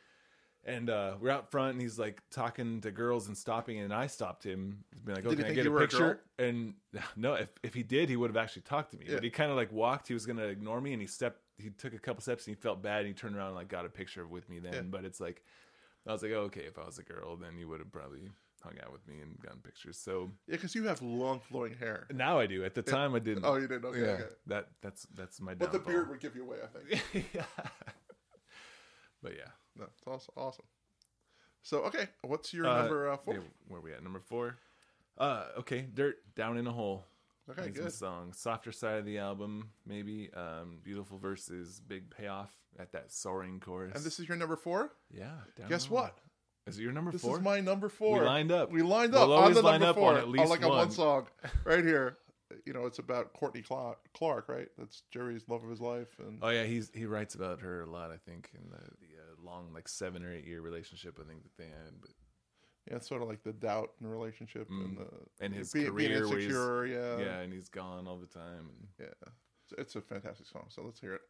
And uh, we're out front, and he's like talking to girls and stopping, and I stopped him, being like, "Oh, Did he can I think get you a were a picture?" and no, if if he did, he would have actually talked to me. Yeah. But he kind of like walked. He was gonna ignore me, and he stepped. He took a couple steps, and he felt bad. And he turned around and like got a picture with me then. Yeah. But it's like I was like, oh, okay, if I was a girl, then you would have probably hung out with me and gotten pictures. So Yeah, because you have long flowing hair. now I do. At the time, I didn't. Oh, you didn't? Okay, yeah, okay. that that's that's my. But the beard would give you away, I think. yeah. But yeah, No, it's also awesome. So, okay, what's your Uh, number uh, four? okay, where we at? Number four. Uh, okay, dirt down in a hole. Okay, Amazing good. song. Softer side of the album, maybe. Um, beautiful verses, big payoff at that soaring chorus. And this is your number four? yeah. Down Guess in a hole. what? Is it your number This four? is my number four. We lined up. We lined We'll up on always the line number up on four. at least like a one one. song right here. You know, it's about Courtney Clarke, Clarke, right? That's Jerry's love of his life, and Oh yeah, he's he writes about her a lot. I think in the, the long like seven or eight year relationship I think that they had. But yeah, it's sort of like the doubt in the relationship and the Mm. and his being, being career he's- insecure. Yeah, yeah, and he's gone all the time. And yeah. It's, it's a fantastic song. So let's hear it.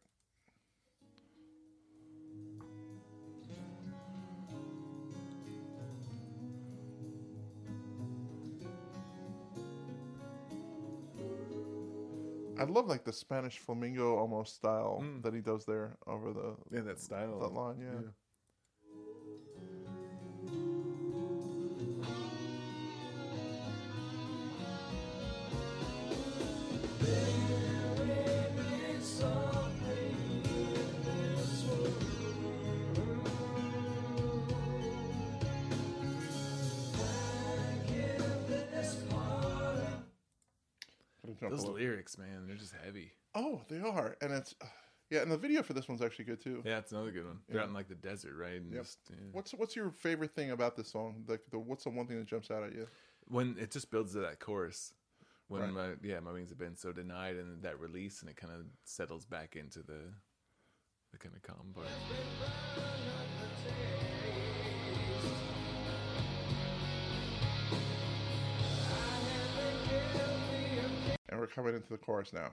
I love like the Spanish flamingo almost style Mm. that he does there over the yeah, that style. that line. Yeah. Those lyrics, man, they're just heavy. Oh, they are, and it's uh, yeah, and the video for this one's actually good too. Yeah, it's another good one. They're Yeah. out in like the desert, right? And Yep. just, yeah. What's what's your favorite thing about this song? The, the what's the one thing that jumps out at you? when it just builds to that chorus. When Right. my yeah, my wings have been so denied, and that release, and it kind of settles back into the the kind of calm part. And we're coming into the chorus now.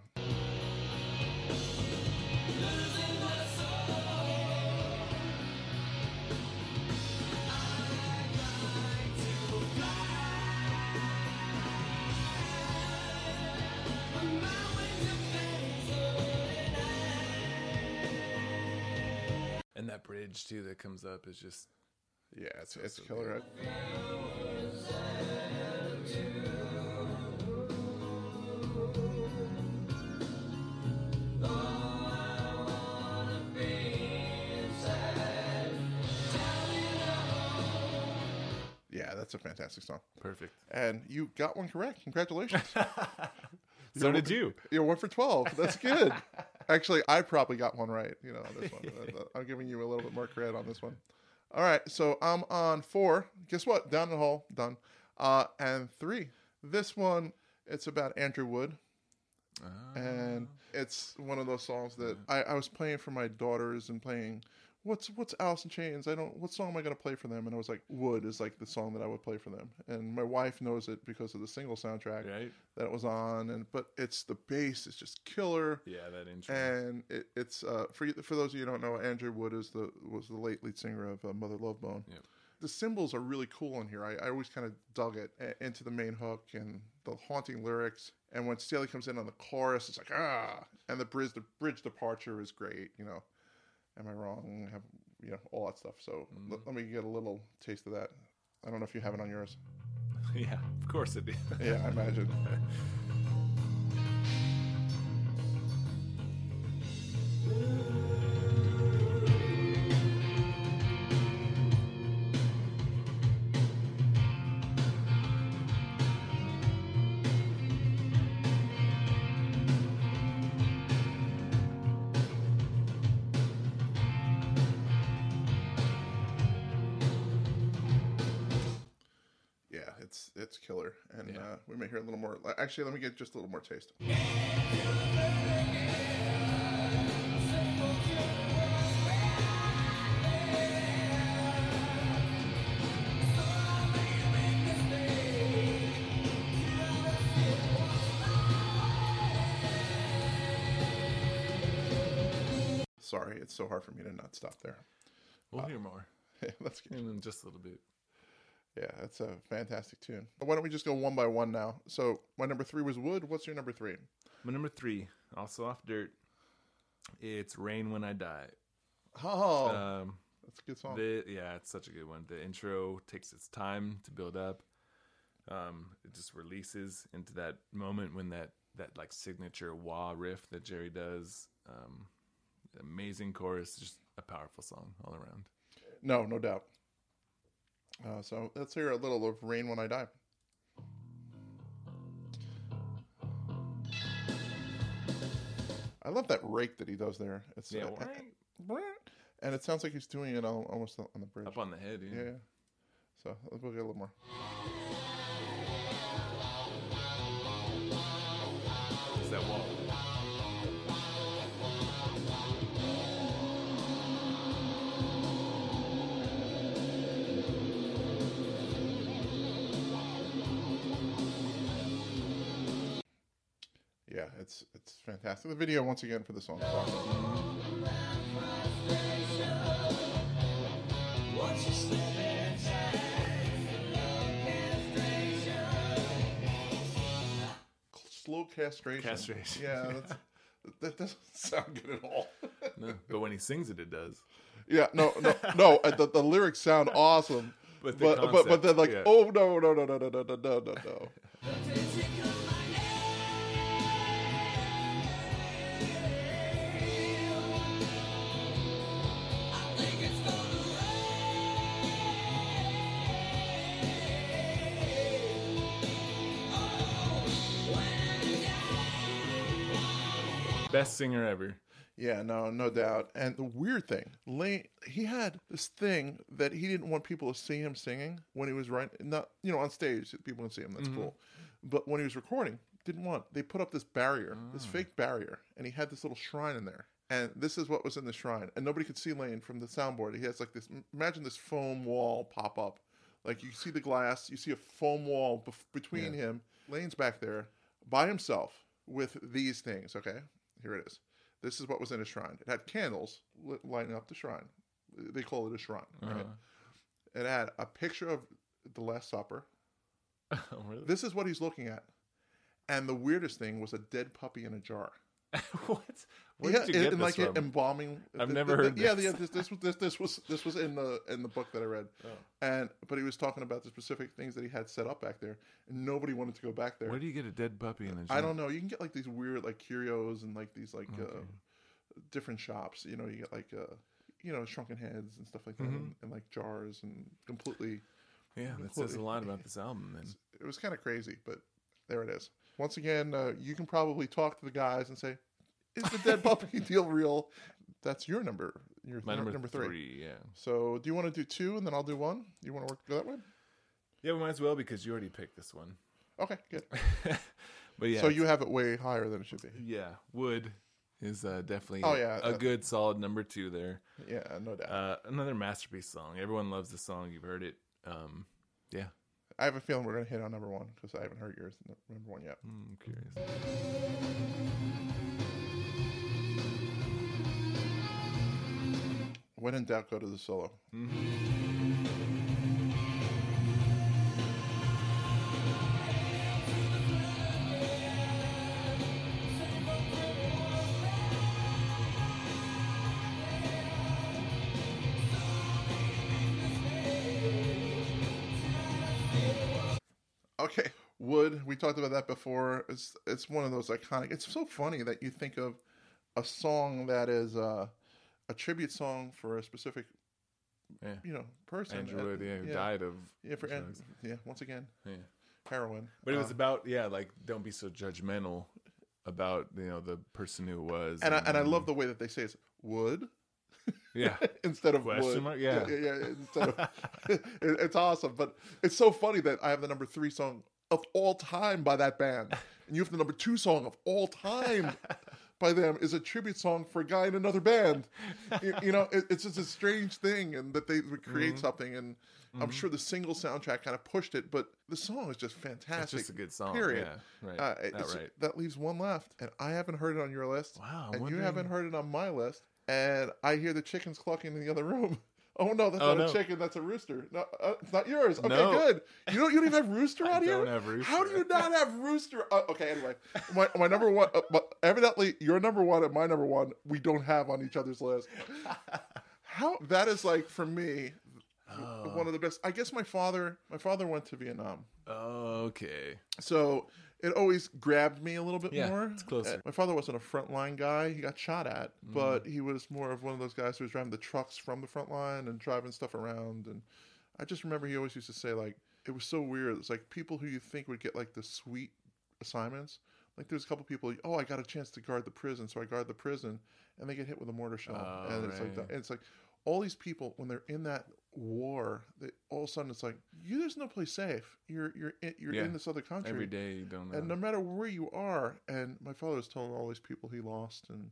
And that bridge too that comes up is just Yeah, it's it's so killer. good. That's a fantastic song. perfect. And you got one correct. Congratulations. So did you? You're one for 12. That's good. Actually, I probably got one right. You know, this one. I'm giving you a little bit more credit on this one. All right. So I'm on four. Guess what? Down the hole. Done. Uh, and three. This one, it's about Andrew Wood. And it's one of those songs that I, I was playing for my daughters and playing. What's what's Alice in Chains? I don't. What song am I gonna play for them? And I was like, Would is like the song that I would play for them. And my wife knows it because of the single soundtrack right? that it was on, and but it's the bass is just killer, Yeah, that intro. and it, it's uh, for you- for those of you who don't know, Andrew Wood is the was the late lead singer of uh, Mother Love Bone, Yep. the cymbals are really cool in here. I, I always kind of dug it a- into the main hook and the haunting lyrics. And when Staley comes in on the chorus, it's like ah, and the bridge the bridge departure is great. You know, am I wrong? Have you know all that stuff. So let, mm-hmm. let me get a little taste of that. I don't know if you have it on yours. yeah, of course it is. Yeah, I imagine. Yeah, Actually, let me get just a little more taste. Sorry, it's so hard for me to not stop there. We'll hear more That's good. in just a little bit. Yeah, that's a fantastic tune. Why don't we just go one by one now? So my number three was Would. What's your number three? My number three, also off dirt. It's "Rain When I Die." Oh, Um, that's a good song. the, yeah, it's such a good one. The intro takes its time to build up. Um, it just releases into that moment when that that like signature wah riff that Jerry does. Um, amazing chorus, just a powerful song all around. No, no doubt. Uh, so let's hear a little of Rain When I Die. I love that rake that he does there. It's Yeah, uh, right and it sounds like he's doing it al- almost on the bridge. up on the head. Yeah. yeah. So we'll get a little more. Yeah, it's it's fantastic. The video once again for the song. Slow castration. Castration. Yeah, that's, that doesn't sound good at all. No, but when he sings it, it does. yeah, no, no, no. uh, The, the lyrics sound awesome, But but but, but then like, yeah. oh no, no, no, no, no, no, no, no, no, Best singer ever. Yeah, no, no doubt. And the weird thing, Layne, he had this thing that he didn't want people to see him singing when he was right. Not, you know, on stage, people can see him. That's mm-hmm. cool. But when he was recording, didn't want. They put up this barrier, this ah. fake barrier, and he had this little shrine in there. And this is what was in the shrine, and nobody could see Layne from the soundboard. He has like this. Imagine this foam wall pop up, like you see the glass, you see a foam wall bef- between him. Layne's back there by himself with these things. Okay, here it is. This is what was in his shrine. It had candles lit, lighting up the shrine. They call it a shrine. Right? Uh-huh. It had a picture of the Last Supper. Oh, really? This is what he's looking at. And the weirdest thing was a dead puppy in a jar. what? Where yeah, did you get and this like from? embalming. I've th- never th- heard Yeah, this. yeah. This, this was this, this was this was in the in the book that I read, Oh. and but he was talking about the specific things that he had set up back there, and nobody wanted to go back there. Where do you get a dead puppy in a I jar? don't know. You can get like these weird like curios and like these like uh, different shops. You know, you get like uh, you know shrunken heads and stuff like that, Mm-hmm. and, and like jars and completely. Yeah, that says a lot about this album. Then It was kind of crazy, but there it is. Once again, uh, you can probably talk to the guys and say, "Is the dead puppy deal real?" That's your number. Your my number, number three. three. Yeah, So, do you want to do two and then I'll do one? You want to work go that way? yeah, we might as well because you already picked this one. Okay, good. But yeah, so you have it way higher than it should be. yeah, Would is uh, definitely Oh, yeah, a uh, good solid number two there. Yeah, no doubt. Uh, another masterpiece song. Everyone loves the song. You've heard it. Um, yeah, I have a feeling we're gonna hit on number one because I haven't heard yours number one yet. I'm curious. When in doubt, go to the solo. Okay, Would. We talked about that before. It's it's one of those iconic. It's so funny that you think of a song that is uh, a tribute song for a specific Yeah. you know person. Andrew And- Wood, yeah, who yeah. died of Yeah, for and, yeah. Once again, Yeah. heroin. But it was Uh, about yeah, like don't be so judgmental about you know the person who was. and I, and I love the way that they say it's wood yeah. instead of Question wood. mark? Yeah. yeah, yeah. Instead of, it, it's awesome, but it's so funny that I have the number three song of all time by that band, and you have the number two song of all time by them is a tribute song for a guy in another band. you, you know, it, it's just a strange thing, and that they would create Mm-hmm. something, and I'm sure the single soundtrack kind of pushed it, but the song is just fantastic. It's just a good song. Period. Yeah. Right. Uh, Outright. That leaves one left, and I haven't heard it on your list. Wow. I'm and you haven't heard it on my list. And I hear the chickens clucking in the other room. Oh no, that's Oh, not a chicken. That's a rooster. No, uh, it's not yours. Okay, No. good. You don't. You don't even have rooster out here. don't have rooster. How do you not have rooster? Uh, okay, anyway, my, my number one. Uh, but evidently, your number one and my number one we don't have on each other's list. How that is like for me Oh. one of the best. I guess my father. My father went to Vietnam. Okay. So it always grabbed me a little bit Yeah, more. it's closer. My father wasn't a frontline guy. He got shot at, Mm. but he was more of one of those guys who was driving the trucks from the front line and driving stuff around. And I just remember he always used to say, like, it was so weird. It's like people who you think would get like the sweet assignments. Like there's a couple people, oh, I got a chance to guard the prison, so I guard the prison, and they get hit with a mortar shell, Oh, and it's like right. that. It's like all these people when they're in that war, they, all of a sudden it's like you. There's no place safe. You're you're in, you're Yeah. in this other country Every day you don't know. and no matter where you are and my father was telling all these people he lost and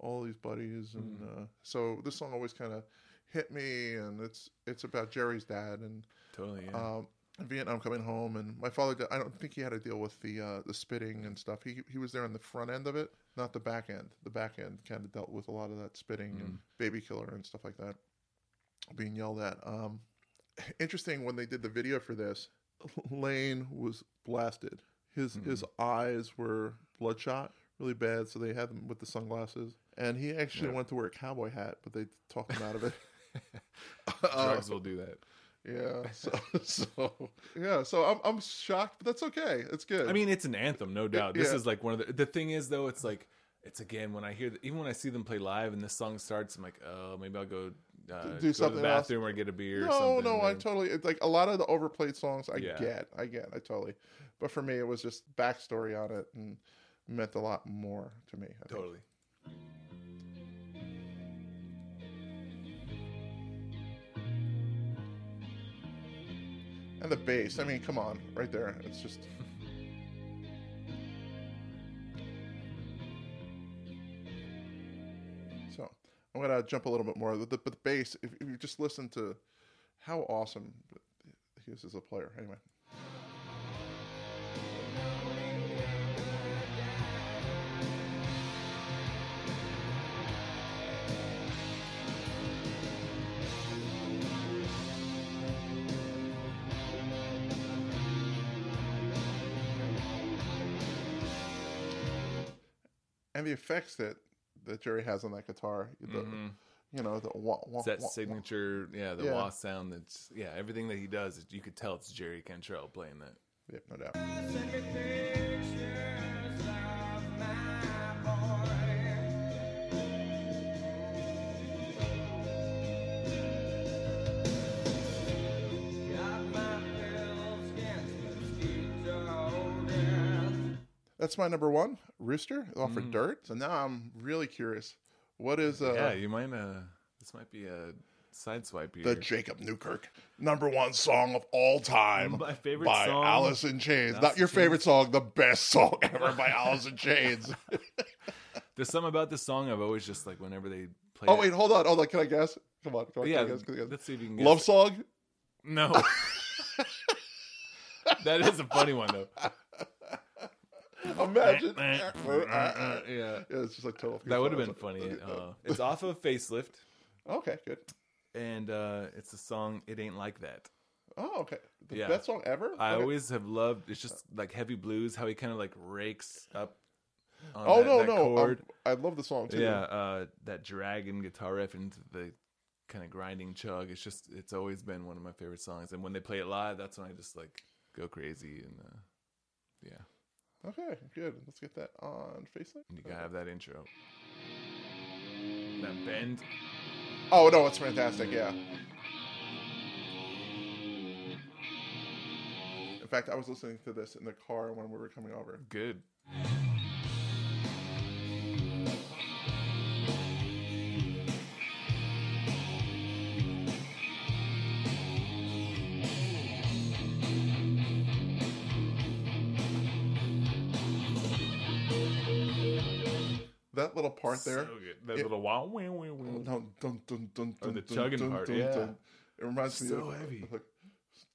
all these buddies and Mm. uh, so this song always kind of hit me and it's it's about jerry's dad and totally. Yeah. um, vietnam coming home and my father did- i don't think he had to deal with the uh, the spitting and stuff he, he was there on the front end of it not the back end the back end kind of dealt with a lot of that spitting and baby killer and stuff like that being yelled at um, interesting when they did the video for this Layne was blasted his his eyes were bloodshot really bad so they had him with the sunglasses and he actually Yeah. went to wear a cowboy hat but they talked him out of it uh, Drugs will do that. yeah so, so yeah so I'm, I'm shocked but that's okay it's good I mean, it's an anthem, no doubt. This yeah. is like one of the. The thing is, though, it's like it's again when I hear, the, even when I see them play live and this song starts, I'm like, oh, maybe I'll go uh, go to something the else. bathroom or get a beer. or no something, no i totally it's like a lot of the overplayed songs i Yeah. get i get i totally but for me it was just backstory on it and meant a lot more to me I think. totally. And the bass, I mean, come on, right there. It's just. I'm to jump a little bit more. The, the, but the bass, if, if you just listen to how awesome he is as a player. Anyway. And the effects that, that Jerry has on that guitar, the, Mhm. you know, the wah, wah, It's that wah, wah. signature, yeah, the Yeah. wah sound. That's yeah, everything that he does, you could tell it's Jerry Cantrell playing that. Yep, no doubt. That's my number one, Rooster, off for Dirt. So now I'm really curious. What is uh, Mm. yeah, you might. Uh, this might be a side swipe here. the Jacob Newkirk number one song of all time My favorite by song- Alice in Chains? Alice Not your Chains. favorite song, the best song ever by Alice in Chains. There's something about this song I've always just like whenever they play. oh it- wait, hold on, hold on. Can I guess? Come on, come on. yeah. can guess? Can guess? Let's see if you can guess. Love song. No. that is a funny one though. Imagine. yeah, Yeah, it's just like total. that would have been funny. Uh, it's off of Facelift, Okay, good. and uh, it's a song. It ain't like that. Oh, okay. The Yeah. best song ever. I Okay. always have loved. It's just like heavy blues. How he kind of like rakes up. On Oh that, no, that no. chord. I love the song too. Yeah, uh, that dragon guitar riff into the kind of grinding chug. It's just, it's always been one of my favorite songs. And when they play it live, that's when I just like, go crazy and uh, yeah, Okay, good. Let's get that on FaceLink. and you gotta have that intro. That bend. Oh no, it's fantastic. Yeah. In fact, I was listening to this in the car when we were coming over. Good. Little part there. Good. That It- little wow, wow, wow, wow. Dun, dun, dun, dun, Oh, the chugging dun, part, dun, yeah. dun. It reminds me So of heavy. like,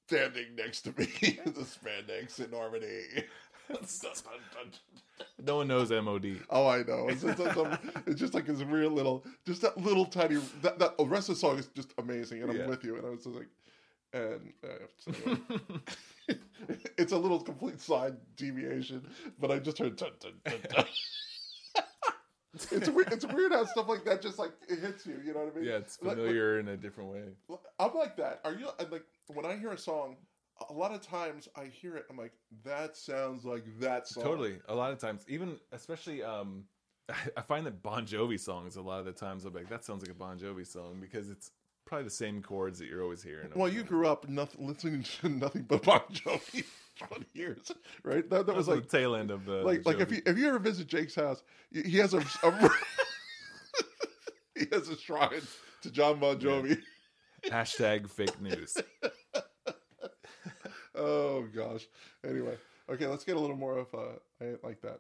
standing next to me, the spandex in Normandy. No one knows MOD. Oh, I know. It's, it's, it's, it's just like this real little, just that little tiny. That, that the rest of the song is just amazing, and I'm Yeah. with you. And I was just like, and uh, so, it's a little complete side deviation, but I just heard. Dun, dun, dun, dun. It's weird. It's weird how stuff like that just like it hits you. You know what I mean? yeah, it's Like- like- familiar in a different way. I'm like that. Are you like when I hear a song? A lot of times I hear it. I'm like, that sounds like that song. Totally. A lot of times, even especially, um, I find that Bon Jovi songs a lot of the times I'm like, that sounds like a Bon Jovi song because it's probably the same chords that you're always hearing. Well, you grew up nothing, listening to nothing but Bon Jovi for 20 years, right? That, that was was like, the tail end of the like, like if you if you ever visit Jake's house, he has a, a he has a shrine to John Bon Jovi. hashtag fake news. Oh gosh. Anyway, okay, let's get a little more of uh, I ain't like that.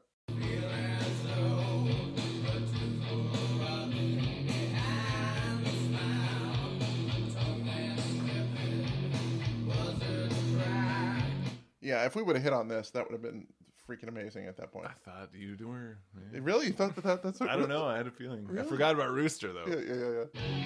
Yeah, if we would have hit on this, that would have been freaking amazing at that point. I thought you were. Really, you thought that, that that's? I don't know. I had a feeling. I forgot about Rooster though. Yeah, yeah, yeah, yeah.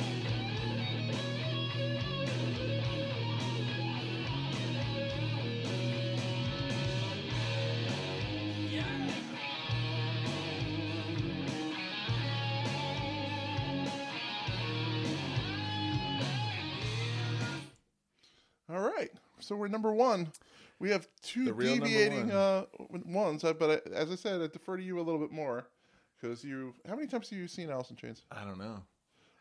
All right, so we're number one. We have two The real number deviating one. uh, ones, uh, but I, as I said, I defer to you a little bit more because you. How many times have you seen Alice in Chains? I don't know.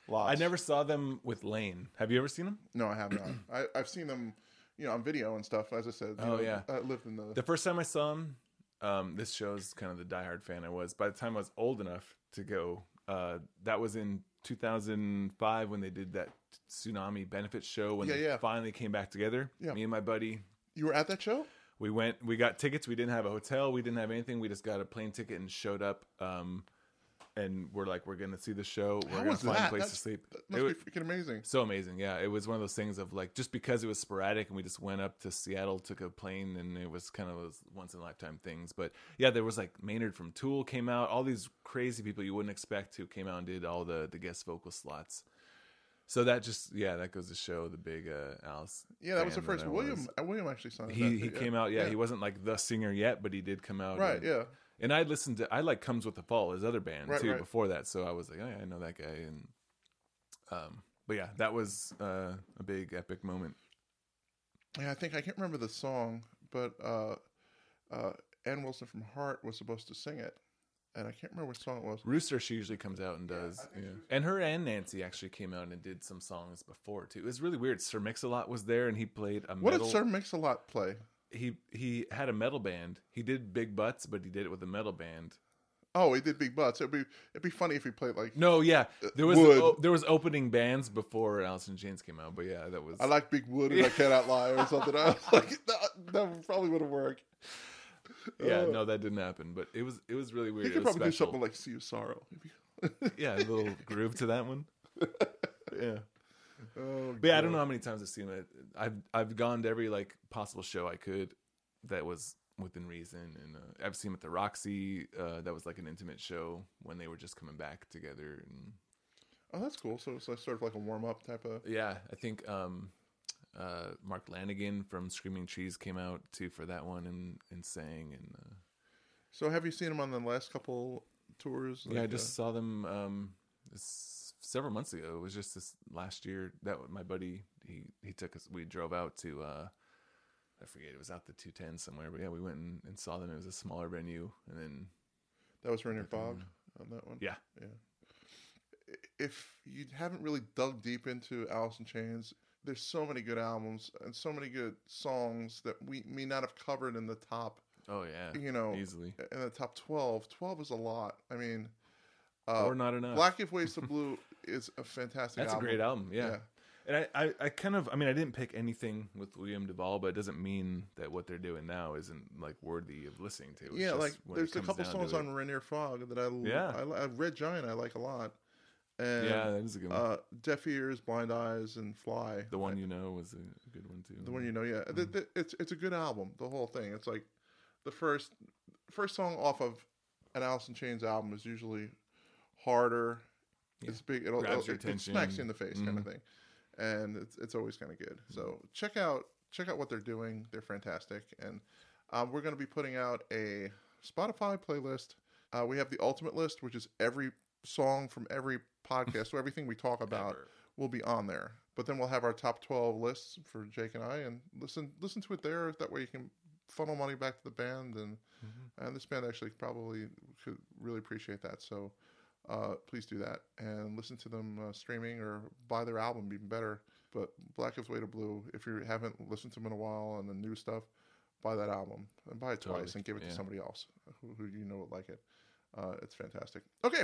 Lots. I never saw them with Layne. Have you ever seen them? No, I have not. I, I've seen them, you know, on video and stuff. As I said, Oh, know, yeah. I lived in the. The first time I saw him, um, this shows kind of the diehard fan I was. By the time I was old enough to go, uh, that was in 2005 when they did that tsunami benefit show when Yeah, they yeah. finally came back together. Yeah. Me and my buddy, you were at that show? we went. We got tickets. We didn't have a hotel. We didn't have anything. We just got a plane ticket and showed up. Um, and we're like, we're gonna see the show. We're How gonna find that? a place That's- to sleep. That must wa- be freaking amazing. so amazing yeah it was one of those things of like just because it was sporadic and we just went up to seattle took a plane and it was kind of those once in a lifetime things but yeah there was like maynard from tool came out all these crazy people you wouldn't expect who came out and did all the the guest vocal slots so that just yeah that goes to show the big uh alice Yeah, that was the first. William was. uh, William actually signed. he that, he yeah. came out yeah, he wasn't like the singer yet but he did come out Right. and, Yeah. and i listened to i like comes with the fall his other band Right, too right. before that so i was like oh yeah i know that guy and um but yeah that was uh, a big epic moment Yeah. I think I can't remember the song, but uh, uh, Ann Wilson from Heart was supposed to sing it, and I can't remember what song it was. Rooster, she usually comes out and does. Yeah, and her and Nancy actually came out and did some songs before too. It was really weird. Sir Mix-a-Lot was there, and he played a What metal. did Sir Mix-a-Lot play? He he had a metal band. He did Big Butts, but he did it with a metal band. Oh, he did Big Butts. It'd be it'd be funny if he played like No, yeah, uh, there was Wood. o- there was opening bands before in Chains came out, but yeah, that was I like Big Wood and I cannot lie or something. I was like that, that probably would have worked. yeah. uh, no, that didn't happen, but it was it was really weird. It could probably special. do something like "Sea of Sorrow." yeah, a little groove to that one. Yeah. Oh, But yeah, I don't know how many times I've seen it. I've I've gone to every like possible show I could that was within reason, and uh, I've seen him at the Roxy. Uh, that was like an intimate show when they were just coming back together, and Oh, that's cool. So it's like sort of like a warm up type of. yeah, I think um, uh, Mark Lanegan from Screaming Trees came out too for that one and and sang, and uh, So have you seen them on the last couple tours? yeah, I just saw them um, several months ago. It was just this last year that my buddy he he took us. We drove out to. Uh, I forget it was out the 210 somewhere, but yeah, we went and, and saw them. It was a smaller venue, and then That was Rainier Fog on that one. yeah, If you haven't really dug deep into Alice in Chains, there's so many good albums and so many good songs that we may not have covered in the top. oh yeah, You know, easily in the top 12. 12 is a lot. I mean, uh, or not enough. Black If Waves to Blue is a fantastic That's album. a great album. Yeah. Yeah. And I, I, I kind of, I mean, I didn't pick anything with William DuVall, but it doesn't mean that what they're doing now isn't like worthy of listening to. It's Yeah, just like there's a couple songs on Rainier Fog that I Yeah. I, I Red Giant I like a lot, and Yeah, that is a good one. uh, Deaf Ears, Blind Eyes, and Fly. the one you know was a good one too. the one you know, yeah, Th- th- it's it's a good album. The whole thing. It's like the first first song off of an Alice in Chains album is usually harder. It's big. It'll, Grabs it'll your it, it smacks you in the face, kind of thing, and it's it's always kind of good. So check out check out what they're doing. They're fantastic, and um, we're going to be putting out a Spotify playlist. Uh, we have the ultimate list, which is every song from every podcast, so everything we talk about Ever. will be on there. But then we'll have our top twelve lists for Jake and I, and listen listen to it there. That way you can funnel money back to the band, and and this band actually probably could really appreciate that. So uh, please do that and listen to them uh, streaming or buy their album, even better. But Black Gives Way to Blue, if you haven't listened to them in a while and the new stuff, buy that album and buy it twice Totally, and give it to somebody else who, who you know would like it. Uh, it's fantastic. Okay,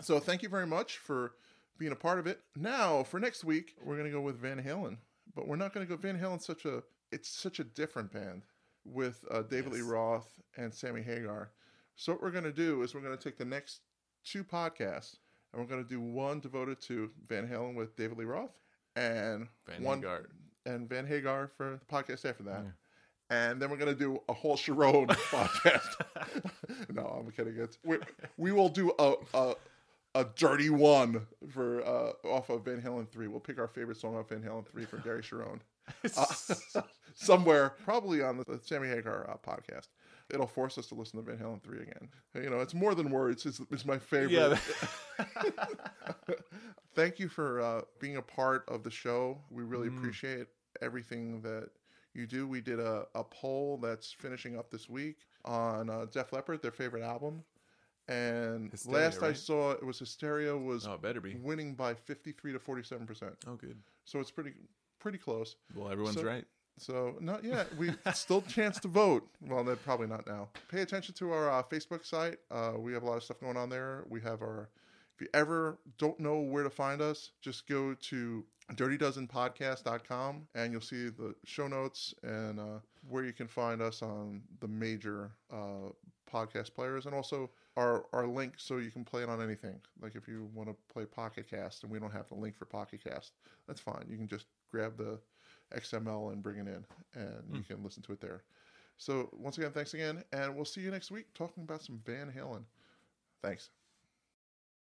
so thank you very much for being a part of it. Now for next week, we're gonna go with Van Halen, but we're not gonna go Van Halen. Such a it's such a different band with uh, David Lee Roth and Sammy Hagar. So what we're gonna do is we're gonna take the next two podcasts and we're gonna do one devoted to Van Halen with David Lee Roth and Van one Hagar. and Van Hagar for the podcast after that. And then we're gonna do a whole Cherone podcast. no, I'm kidding. It's we, we will do a, a a dirty one for uh, off of Van Halen three. We'll pick our favorite song off Van Halen three from Gary Cherone. Uh, somewhere, probably on the, the Sammy Hagar uh, podcast. It'll force us to listen to Van Halen three again. You know, it's more than words. It's, it's my favorite. Yeah. Thank you for uh, being a part of the show. We really appreciate everything that you do. We did a, a poll that's finishing up this week on uh, Def Leppard, their favorite album. And Hysteria, last I saw, it was Hysteria was Oh, better be. winning by 53 to 47%. Oh, good. So it's pretty pretty close. Well, everyone's So- right. So not yet. We still chance to vote. Well, then probably not now. Pay attention to our uh, Facebook site. Uh, we have a lot of stuff going on there. We have our. If you ever don't know where to find us, just go to dirtydozenpodcast.com and you'll see the show notes and uh, where you can find us on the major uh, podcast players and also our, our link so you can play it on anything. Like if you want to play Pocket Cast and we don't have the link for Pocket Cast, that's fine. You can just grab the XML and bring it in, and you hmm. can listen to it there. So once again, thanks again, and we'll see you next week talking about some Van Halen. Thanks.